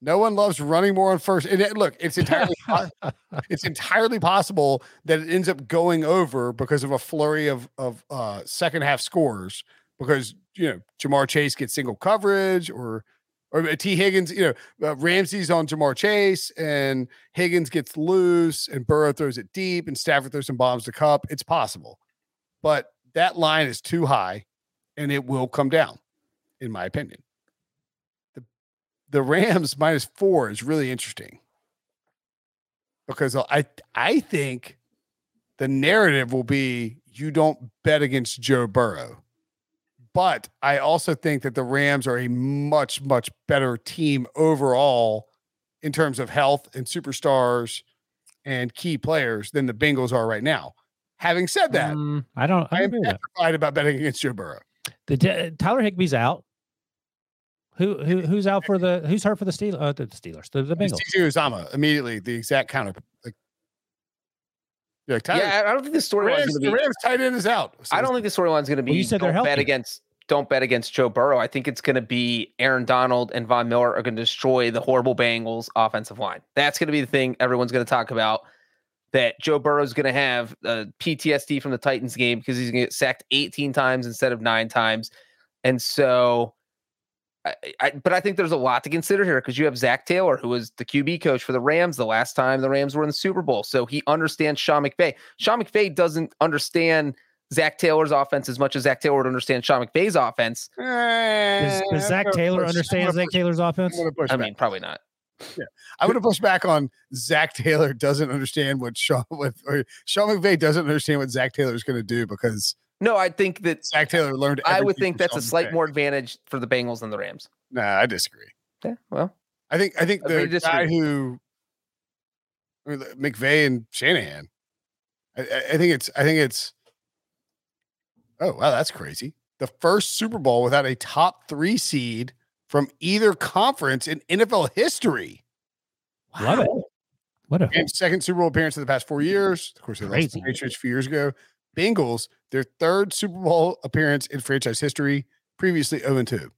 No one loves running more on first. And it- look, it's entirely it's entirely possible that it ends up going over because of a flurry of of uh second half scores because you know Ja'Marr Chase gets single coverage or or Tee Higgins, you know, uh, Ramsey's on Ja'Marr Chase and Higgins gets loose and Burrow throws it deep and Stafford throws some bombs to Kupp. It's possible, but that line is too high, and it will come down, in my opinion. The the Rams minus four is really interesting because I I think the narrative will be you don't bet against Joe Burrow. But I also think that the Rams are a much, much better team overall in terms of health and superstars and key players than the Bengals are right now. Having said that, Mm, I don't. I I am petrified about betting against Joe Burrow. The t- Tyler Higbee's out. Who who who's out for the who's hurt for the Steelers? Uh, the Steelers, the, the It's Bengals. CJ Uzomah immediately the exact counter. Like, yeah, Tyler, Yeah, I I don't think the storyline's Rams, the. Rams tight end is out. So I don't think the storyline's going to be. Well, you said they're don't bet against. Don't bet against Joe Burrow. I think it's going to be Aaron Donald and Von Miller are going to destroy the horrible Bengals offensive line. That's going to be the thing everyone's going to talk about. That Joe Burrow's going to have uh, PTSD from the Titans game because he's going to get sacked 18 times instead of nine times, and so. I, I, but I think there's a lot to consider here because you have Zac Taylor, who was the QB coach for the Rams the last time the Rams were in the Super Bowl. So he understands Sean McVay. Sean McVay doesn't understand Zac Taylor's offense as much as Zac Taylor would understand Sean McVay's offense. Does, Does, does Zac Taylor understand Zac Taylor's offense? I'm gonna push I back. mean, probably not. I'm going to push back on Zac Taylor doesn't understand what Sean what or Sean McVay doesn't understand what Zac Taylor is going to do because No, I think that Zac Taylor learned. I would think that's a slight McVay. more advantage for the Bengals than the Rams. Nah, I disagree. Yeah, well, I think I think the guy who I mean, McVay and Shanahan. I, I I think it's I think it's. Oh wow, that's crazy! The first Super Bowl without a top three seed from either conference in NFL history. Love it. What a And second Super Bowl appearance in the past four years. Of course, they lost the. Patriots a few years ago. Bengals, their third Super Bowl appearance in franchise history, previously 0 2.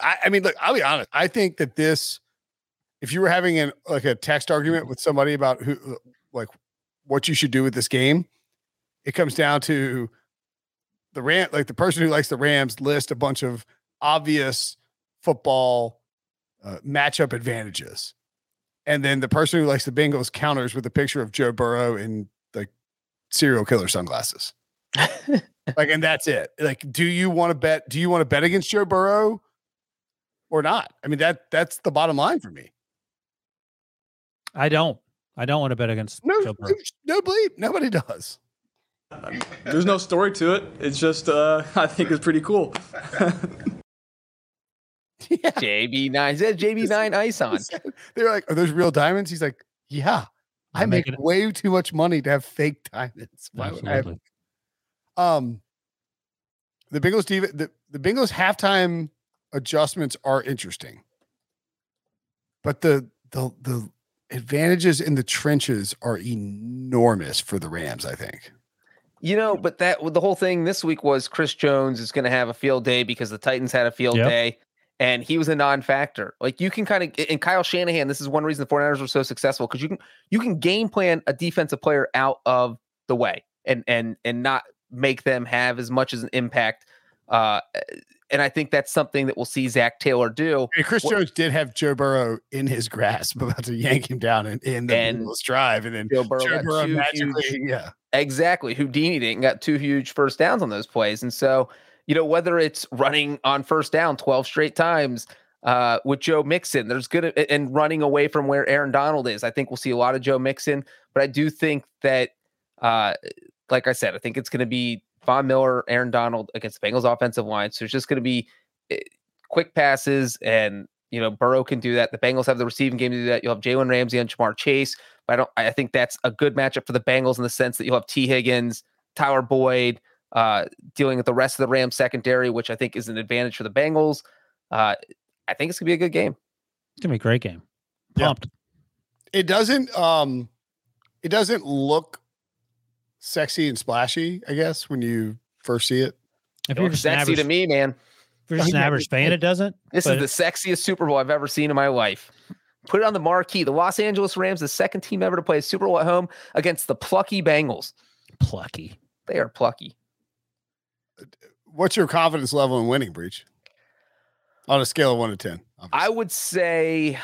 I, I mean, look, I'll be honest. I think that this, if you were having an like a text argument with somebody about who uh, like what you should do with this game, it comes down to the Ram, like the person who likes the Rams list a bunch of obvious football uh, matchup advantages. And then the person who likes the Bengals counters with a picture of Joe Burrow in like serial killer sunglasses. like, and that's it. Like, do you want to bet? Do you want to bet against Joe Burrow or not? I mean, that that's the bottom line for me. I don't. I don't want to bet against No, Joe Burrow. no bleep. Nobody does. There's no story to it. It's just uh, I think it's pretty cool. Yeah. JB9. He said JB9 ice on. They're like, are those real diamonds? He's like, yeah. I I'm make it- way too much money to have fake diamonds. Why would I have Absolutely. Um, the Bengals the, the Bengals halftime adjustments are interesting, but the the the advantages in the trenches are enormous for the Rams. I think. You know, but that the whole thing this week was Chris Jones is going to have a field day because the Titans had a field Yep. day and he was a non-factor. Like you can kind of and Kyle Shanahan, this is one reason the 49ers were so successful because you can you can game plan a defensive player out of the way and and and not make them have as much as an impact. Uh and I think that's something that we'll see Zac Taylor do. And Chris What- Jones did have Joe Burrow in his grasp, about to yank him down in, in the And drive, and then Joe Burrow, Joe Burrow magically, huge- yeah. Exactly. Houdini didn't got two huge first downs on those plays. And so, you know, whether it's running on first down 12 straight times uh, with Joe Mixon, there's good and running away from where Aaron Donald is. I think we'll see a lot of Joe Mixon, but I do think that, uh, like I said, I think it's going to be Von Miller, Aaron Donald against the Bengals offensive line. So it's just going to be eh, quick passes and, you know, Burrow can do that. The Bengals have the receiving game to do that. You'll have Jalen Ramsey and Ja'Marr Chase. But I don't. I think that's a good matchup for the Bengals in the sense that you'll have Tee Higgins, Tyler Boyd, uh, dealing with the rest of the Rams secondary, which I think is an advantage for the Bengals. Uh, I think it's gonna be a good game. It's gonna be a great game. Yeah. Pumped. It doesn't um it doesn't look sexy and splashy, I guess, when you first see it. If It you're looks sexy average, to me, man. if you're just an Yeah, average it- fan, it doesn't. This is the sexiest Super Bowl I've ever seen in my life. Put it on the marquee. The Los Angeles Rams, the second team ever to play a Super Bowl at home against the plucky Bengals. plucky. They are plucky. What's your confidence level in winning, Breech? On a scale of one to ten. I would say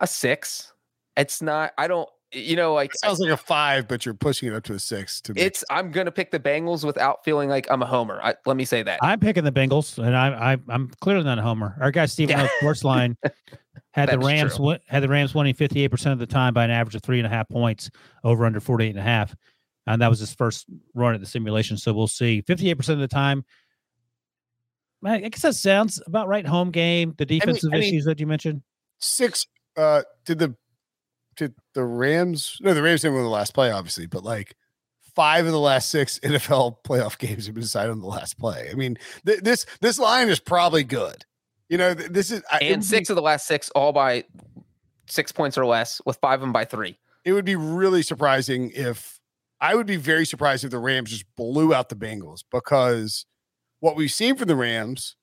a six. It's not. I don't. You know, like It sounds like a five, but you're pushing it up to a six. To me. it's. I'm gonna pick the Bengals without feeling like I'm a homer. I, let me say that. I'm picking the Bengals, and I, I I'm clearly not a homer. Our guy Stephen Yeah. O. Sportsline had the Rams true. had the Rams winning 58 percent of the time by an average of three and a half points over under 48 and a half, and that was his first run at the simulation. So we'll see 58 percent of the time. I I guess that sounds about right. Home game, the defensive I mean- issues that you mentioned. six. Uh, did the did the Rams? No, the Rams didn't win the last play, obviously, but like five of the last six NFL playoff games have been decided on the last play. I mean, th- this this line is probably good. You know, th- this is I- it and be- six of the last six, all by six points or less, with five of them by three. it would be really surprising if I would be very surprised if the Rams just blew out the Bengals because what we've seen from the Rams,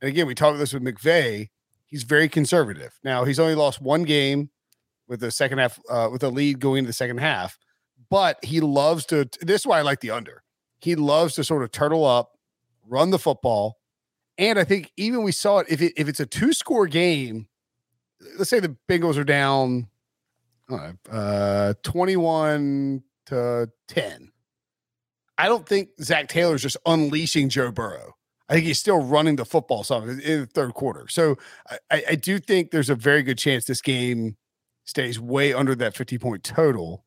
and again, we talked about this with McVay, he's very conservative. Now he's only lost one game with the second half, uh, with a lead going into the second half, but he loves to. This is why I like the under. He loves to sort of turtle up, run the football, and I think even we saw it if it, if it's a two score game. Let's say the Bengals are down uh, 21 to 10. I don't think Zac Taylor's just unleashing Joe Burrow. I think he's still running the football some in the third quarter. So I, I do think there's a very good chance this game stays way under that 50 point total.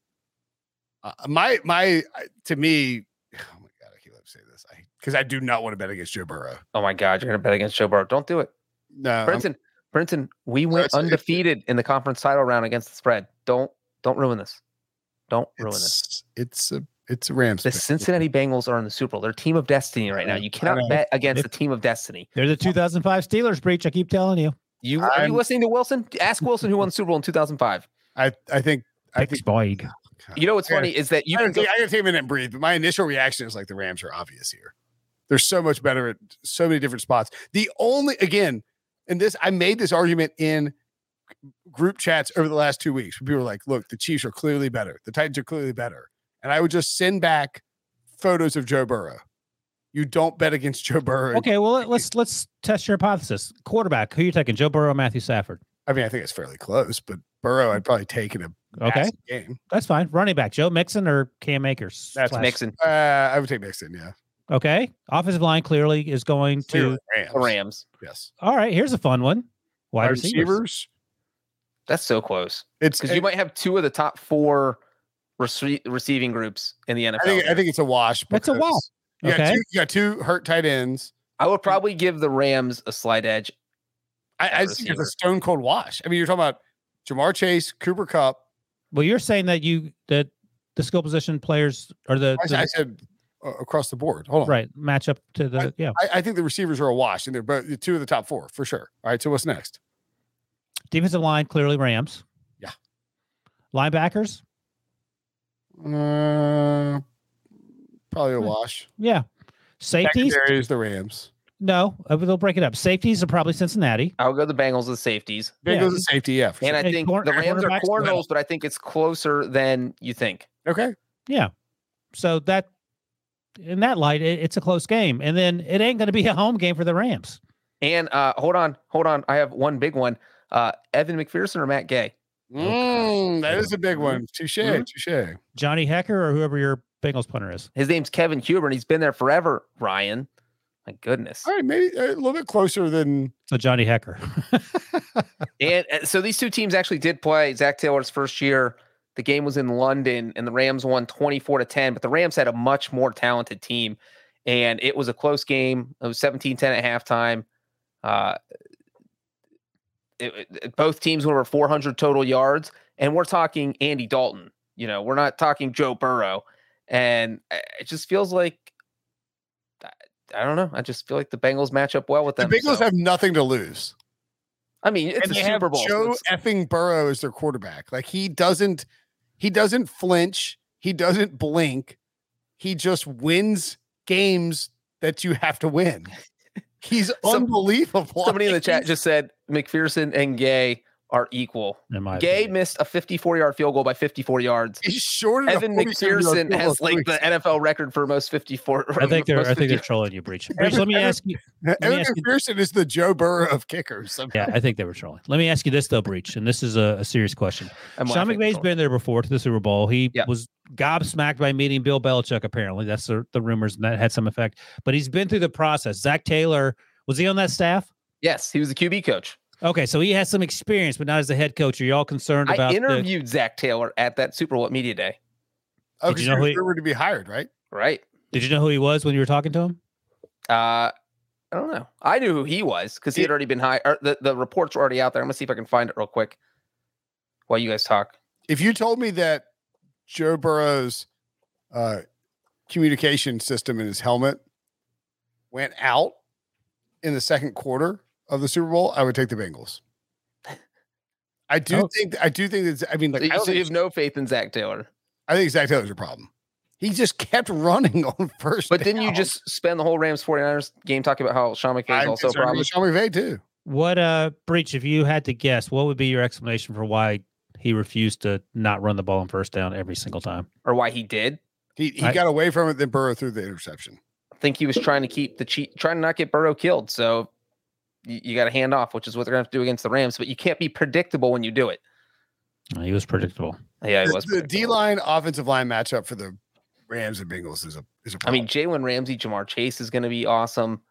Uh, my my to me, oh my god, I can't let say this. I because I do not want to bet against Joe Burrow. Oh my God, you're gonna bet against Joe Burrow. Don't do it. No, I'm- Brenton, Brenton, we went undefeated in the conference title round against the spread. Don't don't ruin this. Don't ruin this. it's it's a it's a Rams. The pick. Cincinnati Bengals are in the Super Bowl. They're a team of destiny right now. You cannot bet against If- the team of destiny. They're the 2005 Steelers Breech. I keep telling you. You are I'm- you listening to Wilson? Ask Wilson who won the Super Bowl in 2005. I I think I think Pittsburgh. You know what's I gotta- funny is that you I can gotta, go, I gotta take a minute and breathe, but my initial reaction is like the Rams are obvious here. They're so much better at so many different spots. The only again, and this I made this argument in group chats over the last two weeks. Where people were like, "Look, the Chiefs are clearly better. The Titans are clearly better," and I would just send back photos of Joe Burrow. You don't bet against Joe Burrow. Okay, well let- let's let's test your hypothesis. Quarterback, who you taking? Joe Burrow, or Matthew Stafford. I mean, I think it's fairly close, but Burrow, I'd probably take in a Okay, game. that's fine. Running back, Joe Mixon or Cam Akers. That's slash- Mixon Uh, I would take Mixon. Yeah, Okay, offensive line clearly is going to. Clearly Rams. the Rams. Yes, All right, here's a fun one. Wide Wide receivers. receivers. That's so close It's because you might have two of the top four rece- receiving groups in the NFL. I think I think it's a wash. That's a wash. You got, two, you got two hurt tight ends. I would probably give the Rams a slight edge. I, I think it's a stone cold wash. I mean, you're talking about Ja'Marr Chase, Cooper Kupp. Well, you're saying that you that the skill position players are the, I, the- I said uh, across the board. Hold on. right match up to the yeah I, I think the receivers are a wash, and they're both two of the top four for sure. All right. So what's next? Defensive line clearly Rams. Yeah. Linebackers. Uh, Probably a Hmm. wash. Yeah. Safeties? Secondary is the Rams. No, uh, they'll break it up. Safeties are probably Cincinnati. I'll go the Bengals as safeties. Yeah. Bengals and safety, yeah. For And sure. I think corner- the Rams are cornerbacks, corners, but I think it's closer than you think. okay. Yeah. So that in that light, it, it's a close game. And then it ain't going to be a home game for the Rams. And uh, hold on, hold on. I have one big one. Uh, Evan McPherson or Matt Gay? Mm, that is a big one. Touche, Mhm. touche. Johnny Hekker or whoever your Bengals punter is. His name's Kevin Huber, and he's been there forever. Ryan, my goodness. All right, maybe a little bit closer than So Johnny Hekker. And uh, so these two teams actually did play Zac Taylor's first year. The game was in London, and the Rams won 24 to 10, but the Rams had a much more talented team. And it was a close game. It was 17 10 at halftime. Uh, it- it- both teams went over 400 total yards. And we're talking Andy Dalton. You know, we're not talking Joe Burrow. And uh, it just feels like, I- I don't know. I just feel like the Bengals match up well with them. the them. Bengals so- have nothing to lose. I mean, it's and a Super Bowl. Joe it's- effing Burrow is their quarterback. Like he doesn't, he doesn't flinch. He doesn't blink. He just wins games that you have to win. He's Some- unbelievable. Somebody in the chat just said McPherson and Gay are equal. Gay opinion. missed a 54 yard field goal by 54 yards. he's shorter. Evan McPherson has like the NFL record for most 54. I think they're I think they're trolling you, Breech. Breech, Evan- let me Evan- ask you. me Evan ask you- McPherson is the Joe Burrow of kickers. Yeah, I think they were trolling. Let me ask you this though, Breech, and this is a, a serious question. I'm Sean laughing, McVay's so- been there before to the Super Bowl. He Yeah. was gobsmacked by meeting Bill Belichick. Apparently, that's the, the rumors, and that had some effect. But he's been through the process. Zac Taylor was he on that staff? Yes, he was the QB coach. Okay, so he has some experience, but not as a head coach. Are you all concerned I about the, interviewed Zac Taylor at that Super Bowl Media Day. Oh, Did because you know you who were he- rumored to be hired, right? Right. Did you know who he was when you were talking to him? Uh, I don't know. I knew who he was because he had already been hired. The, the reports were already out there. I'm going to see if I can find it real quick while you guys talk. If you told me that Joe Burrow's uh, communication system in his helmet went out in the second quarter of the Super Bowl, I would take the Bengals. I do Oh. think I do think that's I mean like So you, I, don't so you have no faith in Zac Taylor. I think Zac Taylor's a problem. He just kept running on first. But didn't you just spend the whole Rams 49ers game talking about how Sean McVay is also a problem? Sean McVay too. What uh Breech, if you had to guess, what would be your explanation for why he refused to not run the ball on first down every single time? or why he did? He he I- got away from it, then Burrow threw the interception. I think he was trying to keep the cheat, trying to not get Burrow killed. So you, you got to hand off, which is what they're going to have to do against the Rams. But you can't be predictable when you do it. He was predictable. Yeah, it The- was. the D line offensive line matchup for the Rams and Bengals is a is a I problem. I mean, Jalen Ramsey, Ja'Marr Chase is going to be awesome.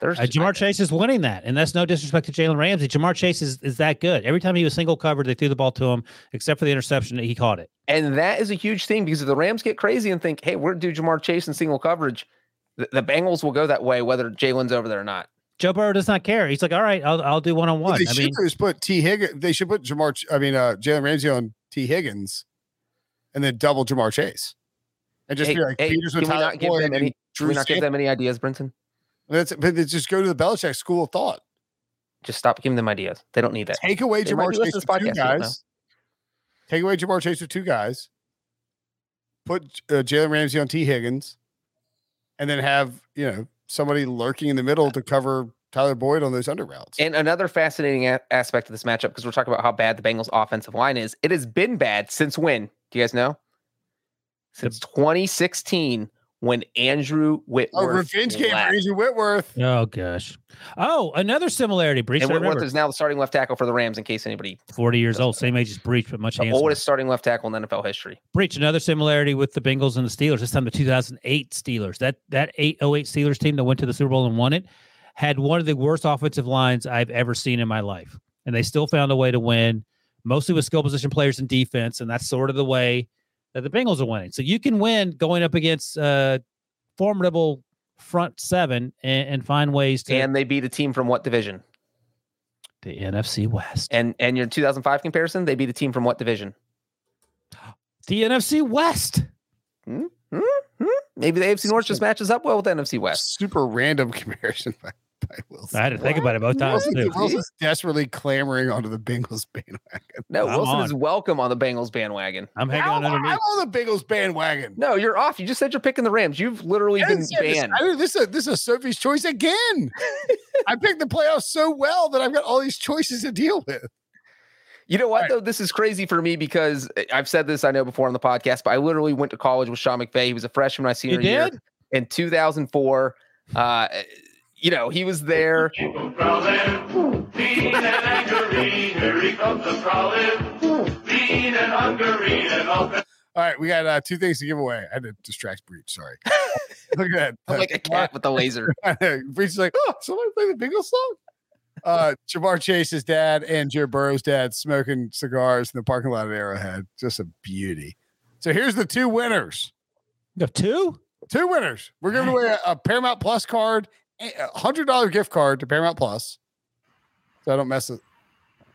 There's Uh, Ja'Marr Chase is winning that, and that's no disrespect to Jalen Ramsey. Ja'Marr Chase is, is that good. Every time he was single covered, they threw the ball to him, except for the interception, that he caught it. and that is a huge thing because if the Rams get crazy and think, "Hey, we're going to do Ja'Marr Chase in single coverage," the, the Bengals will go that way, whether Jalen's over there or not. Joe Burrow does not care. He's like, all right, I'll I'll do one on one. they I should mean, do is put Tee Higgins. They should put Ja'Marr. I mean, uh, Jalen Ramsey on Tee Higgins, and then double Ja'Marr Chase, and just Hey, be like hey, Peters can with we Tyler not give Boyd them and any? Can we not give them any ideas, Brinson? That's but they just go to the Belichick school of thought. Just stop giving them ideas. They don't need that. Take away They might Ja'Marr be Chase with to two podcast, we don't know. guys. Take away Ja'Marr Chase with two guys. Put uh, Jalen Ramsey on Tee Higgins, and then have you know somebody lurking in the middle to cover Tyler Boyd on those under routes. And another fascinating a- aspect of this matchup, because we're talking about how bad the Bengals' offensive line is, it has been bad since when? Do you guys know? Since 2016, when Andrew oh, Whitworth. oh, revenge game for. Andrew Whitworth. oh gosh. Oh, another similarity. Breech. And Whitworth is now the starting left tackle for the Rams, in case anybody. Forty years old, same age as Breech, but much The handsomer. oldest starting left tackle in NFL history. Breech. Another similarity with the Bengals and the Steelers. This time, the 2008 Steelers. That that 808 Steelers team that went to the Super Bowl and won it had one of the worst offensive lines I've ever seen in my life, and they still found a way to win, mostly with skill position players and defense, and that's sort of the way that the Bengals are winning. So you can win going up against uh, formidable front seven and, and find ways to And they beat a team from what division? the NFC West. And and your 2005 comparison, they beat a team from what division? The NFC West. Hmm? Hmm? Maybe the AFC North just matches up well with the NFC West. Super random comparison. by- Wilson. I had to think about it both times Wilson's, too. Wilson's desperately clamoring onto the Bengals bandwagon. No, I'm Wilson on. is welcome on the Bengals bandwagon. I'm hanging How- on I'm on the Bengals bandwagon. No, you're off. You just said you're picking the Rams. You've literally been didn't this. banned. I didn't- this, is a, this is a Sophie's choice again. I picked the playoffs so well that I've got all these choices to deal with. You know what Right. though? This is crazy for me because eh, I've said this I know before on the podcast, but I literally went to college with Sean McVay. He was a freshman my senior year did? in 2004. Uh, you know, he was there. People crawling, lean and angry. Here he comes a crawling, lean and hungry and open. All right, we got uh, two things to give away. I had to distract Breech. Sorry. Look at that. I'm like a cat with a laser. Breech is like, oh, somebody play the Bengals song. Uh, Ja'Marr Chase's dad and Jared Burrow's dad smoking cigars in the parking lot at Arrowhead. Just a beauty. So here's the two winners. You have two? Two winners. We're giving away a, a Paramount Plus card, a hundred dollar gift card to Paramount Plus. So I don't mess it.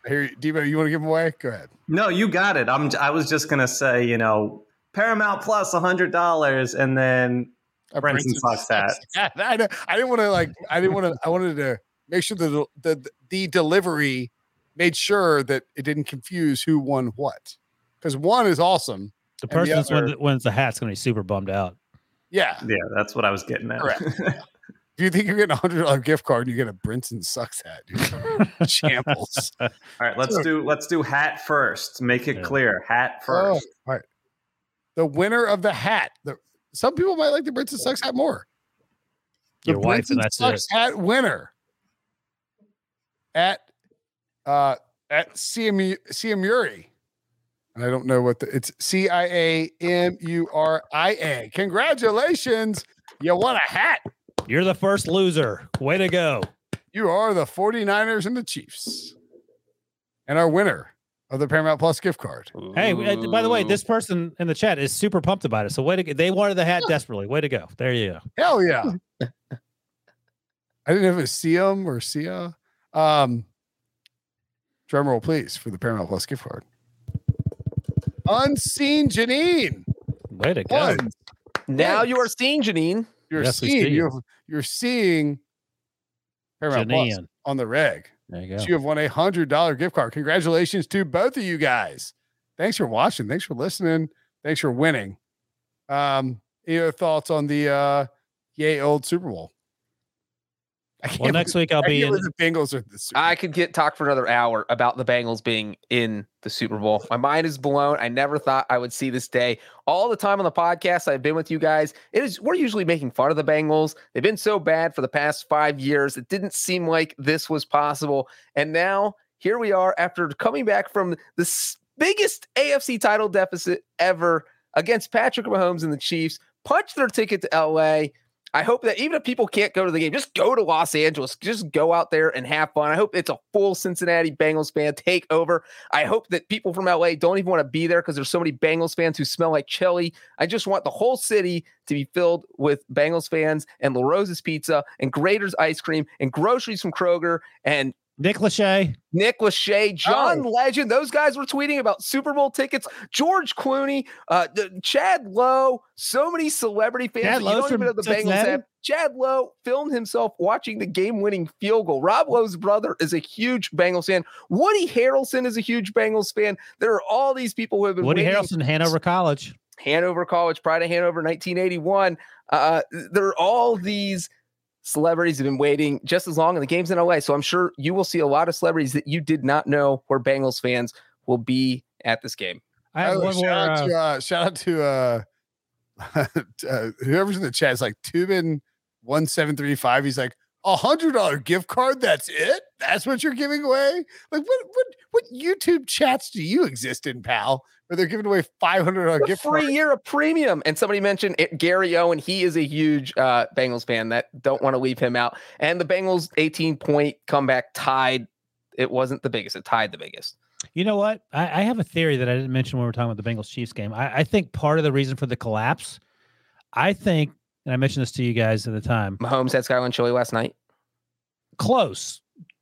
Here, Devo, you want to give them away? Go ahead. No, you got it. I'm. I was just gonna say, you know, Paramount Plus, a hundred dollars, and then A Brinson Sucks hat. Yeah, I, I didn't want to like. I didn't want to. I wanted to make sure that the, the the delivery made sure that it didn't confuse who won what. Because one is awesome. The And the person that's other- wins, wins the hat's going to be super bummed out. Yeah. yeah, that's what I was getting at. Correct. If you think you're getting a hundred dollar gift card, and you get a Brinson sucks hat. Dude. Shambles. All right, let's do let's do hat first. Make it Yeah. clear. Hat Oh, first. all right. The winner of the hat. The, some people might like the Brinson sucks hat more. The Your wife, and Brinson that's sucks it. hat winner at uh at CMU CMURI. And I don't know what the it's C I A M U R I A. Congratulations. You won a hat. You're the first loser. Way to go. You are the 49ers and the Chiefs. And our winner of the Paramount Plus gift card. Hey, uh, by the way, this person in the chat is super pumped about it. So way to go. They wanted the hat desperately. Way to go. There you go. Hell yeah. I didn't know if it was Siam or Sia. Um, drum roll, please, for the Paramount Plus gift card. Unseen Janine. Way to go. One. now you are seeing Janine. You're Yes, seeing you're, you're seeing Paramount Plus on the reg. There you go. So you have won a hundred dollar gift card. Congratulations to both of you guys. Thanks for watching. Thanks for listening. Thanks for winning. Um, any other thoughts on the uh yay old Super Bowl? I Well, can't next believe- week I'll be in. the Bengals are the Super I could get talk for another hour about the Bengals being in the Super Bowl. My mind is blown. I never thought I would see this day. All the time on the podcast I've been with you guys, it is we're usually making fun of the Bengals. They've been so bad for the past 5 years. It didn't seem like this was possible. And now here we are after coming back from the biggest AFC title deficit ever against Patrick Mahomes and the Chiefs, punch their ticket to LA. I hope that even if people can't go to the game, just go to Los Angeles, just go out there and have fun. I hope it's a full Cincinnati Bengals fan take over. I hope that people from LA don't even want to be there because there's so many Bengals fans who smell like chili. I just want the whole city to be filled with Bengals fans and LaRosa's Pizza and Graeter's ice cream and groceries from Kroger and Nick Lachey. Nick Lachey, John Oh. Legend. Those guys were tweeting about Super Bowl tickets. George Clooney, uh, the- Chad Lowe, so many celebrity fans. Chad that you don't even know the Bengals Cincinnati? have. Chad Lowe filmed himself watching the game-winning field goal. Rob Lowe's brother is a huge Bengals fan. Woody Harrelson is a huge Bengals fan. There are all these people who have been Woody waiting Harrelson, Hanover College. Hanover College, Pride of Hanover, 1981. Uh, there are all these celebrities have been waiting just as long, and the game's in LA. So I'm sure you will see a lot of celebrities that you did not know were Bengals fans will be at this game. I have By the way, one more. shout, out Uh, to, uh, shout out to uh, uh, whoever's in the chat. It's like Tubin one seven three five. He's like a hundred dollar gift card. That's it. That's what you're giving away. Like what what what YouTube chats do you exist in, pal? Where they're giving away five hundred dollar A gift free card. year of premium. And somebody mentioned it, Gary Owen. He is a huge uh, Bengals fan that don't want to leave him out. And the Bengals 18 point comeback tied. It wasn't the biggest. It tied the biggest. You know what? I, I have a theory that I didn't mention when we were talking about the Bengals Chiefs game. I, I think part of the reason for the collapse, I think, and I mentioned this to you guys at the time, Mahomes had Skyline Chili last night. close.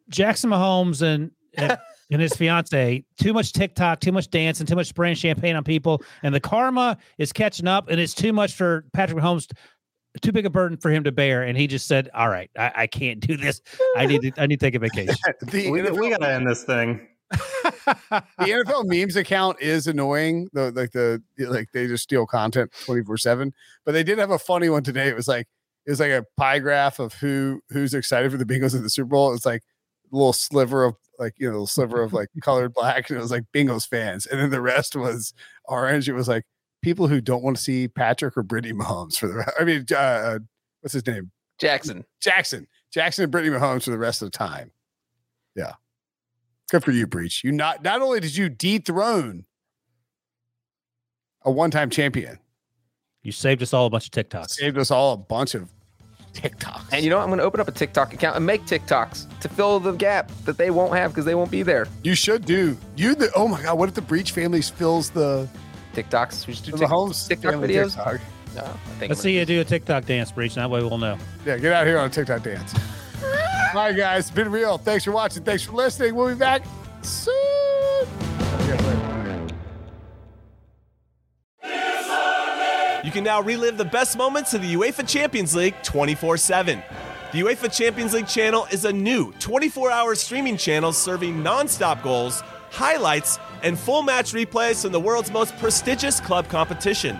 Jackson Mahomes and and, and his fiance, too much TikTok, too much dancing, too much spraying champagne on people, and the karma is catching up, and it's too much for Patrick Mahomes too big a burden for him to bear, and he just said, "All right, I, I can't do this. I need to I need to take a vacation." the, We, NFL, we gotta end this thing. The NFL memes account is annoying. The like the like they just steal content twenty four seven. But they did have a funny one today. It was like it was like a pie graph of who who's excited for the Bengals in the Super Bowl. It's like a little sliver of like you know, a little sliver of like colored black, and it was like Bengals fans, and then the rest was orange. It was like people who don't want to see Patrick or Brittany Mahomes for the. I mean, uh, what's his name? Jackson. Jackson, Jackson and Brittany Mahomes for the rest of the time. Yeah. Good for you, Breech. You not not only did you dethrone a one-time champion, You saved us all a bunch of TikToks. saved us all a bunch of TikToks. And you know, what? I'm going to open up a TikTok account and make TikToks to fill the gap that they won't have because they won't be there. you should do. You the oh my god, what if the Breech family fills the, TikToks. We should do the Tik- Mahomes TikTok family videos. TikTok? No, I think Let's I'm see you do a TikTok dance, Breech. That way we'll know. Yeah, get out here on a TikTok dance. All right, guys, been real. Thanks for watching. Thanks for listening. We'll be back soon. You can now relive the best moments of the UEFA Champions League 24 7. The UEFA Champions League channel is a new 24 hour streaming channel serving non stop goals, highlights, and full match replays from the world's most prestigious club competition.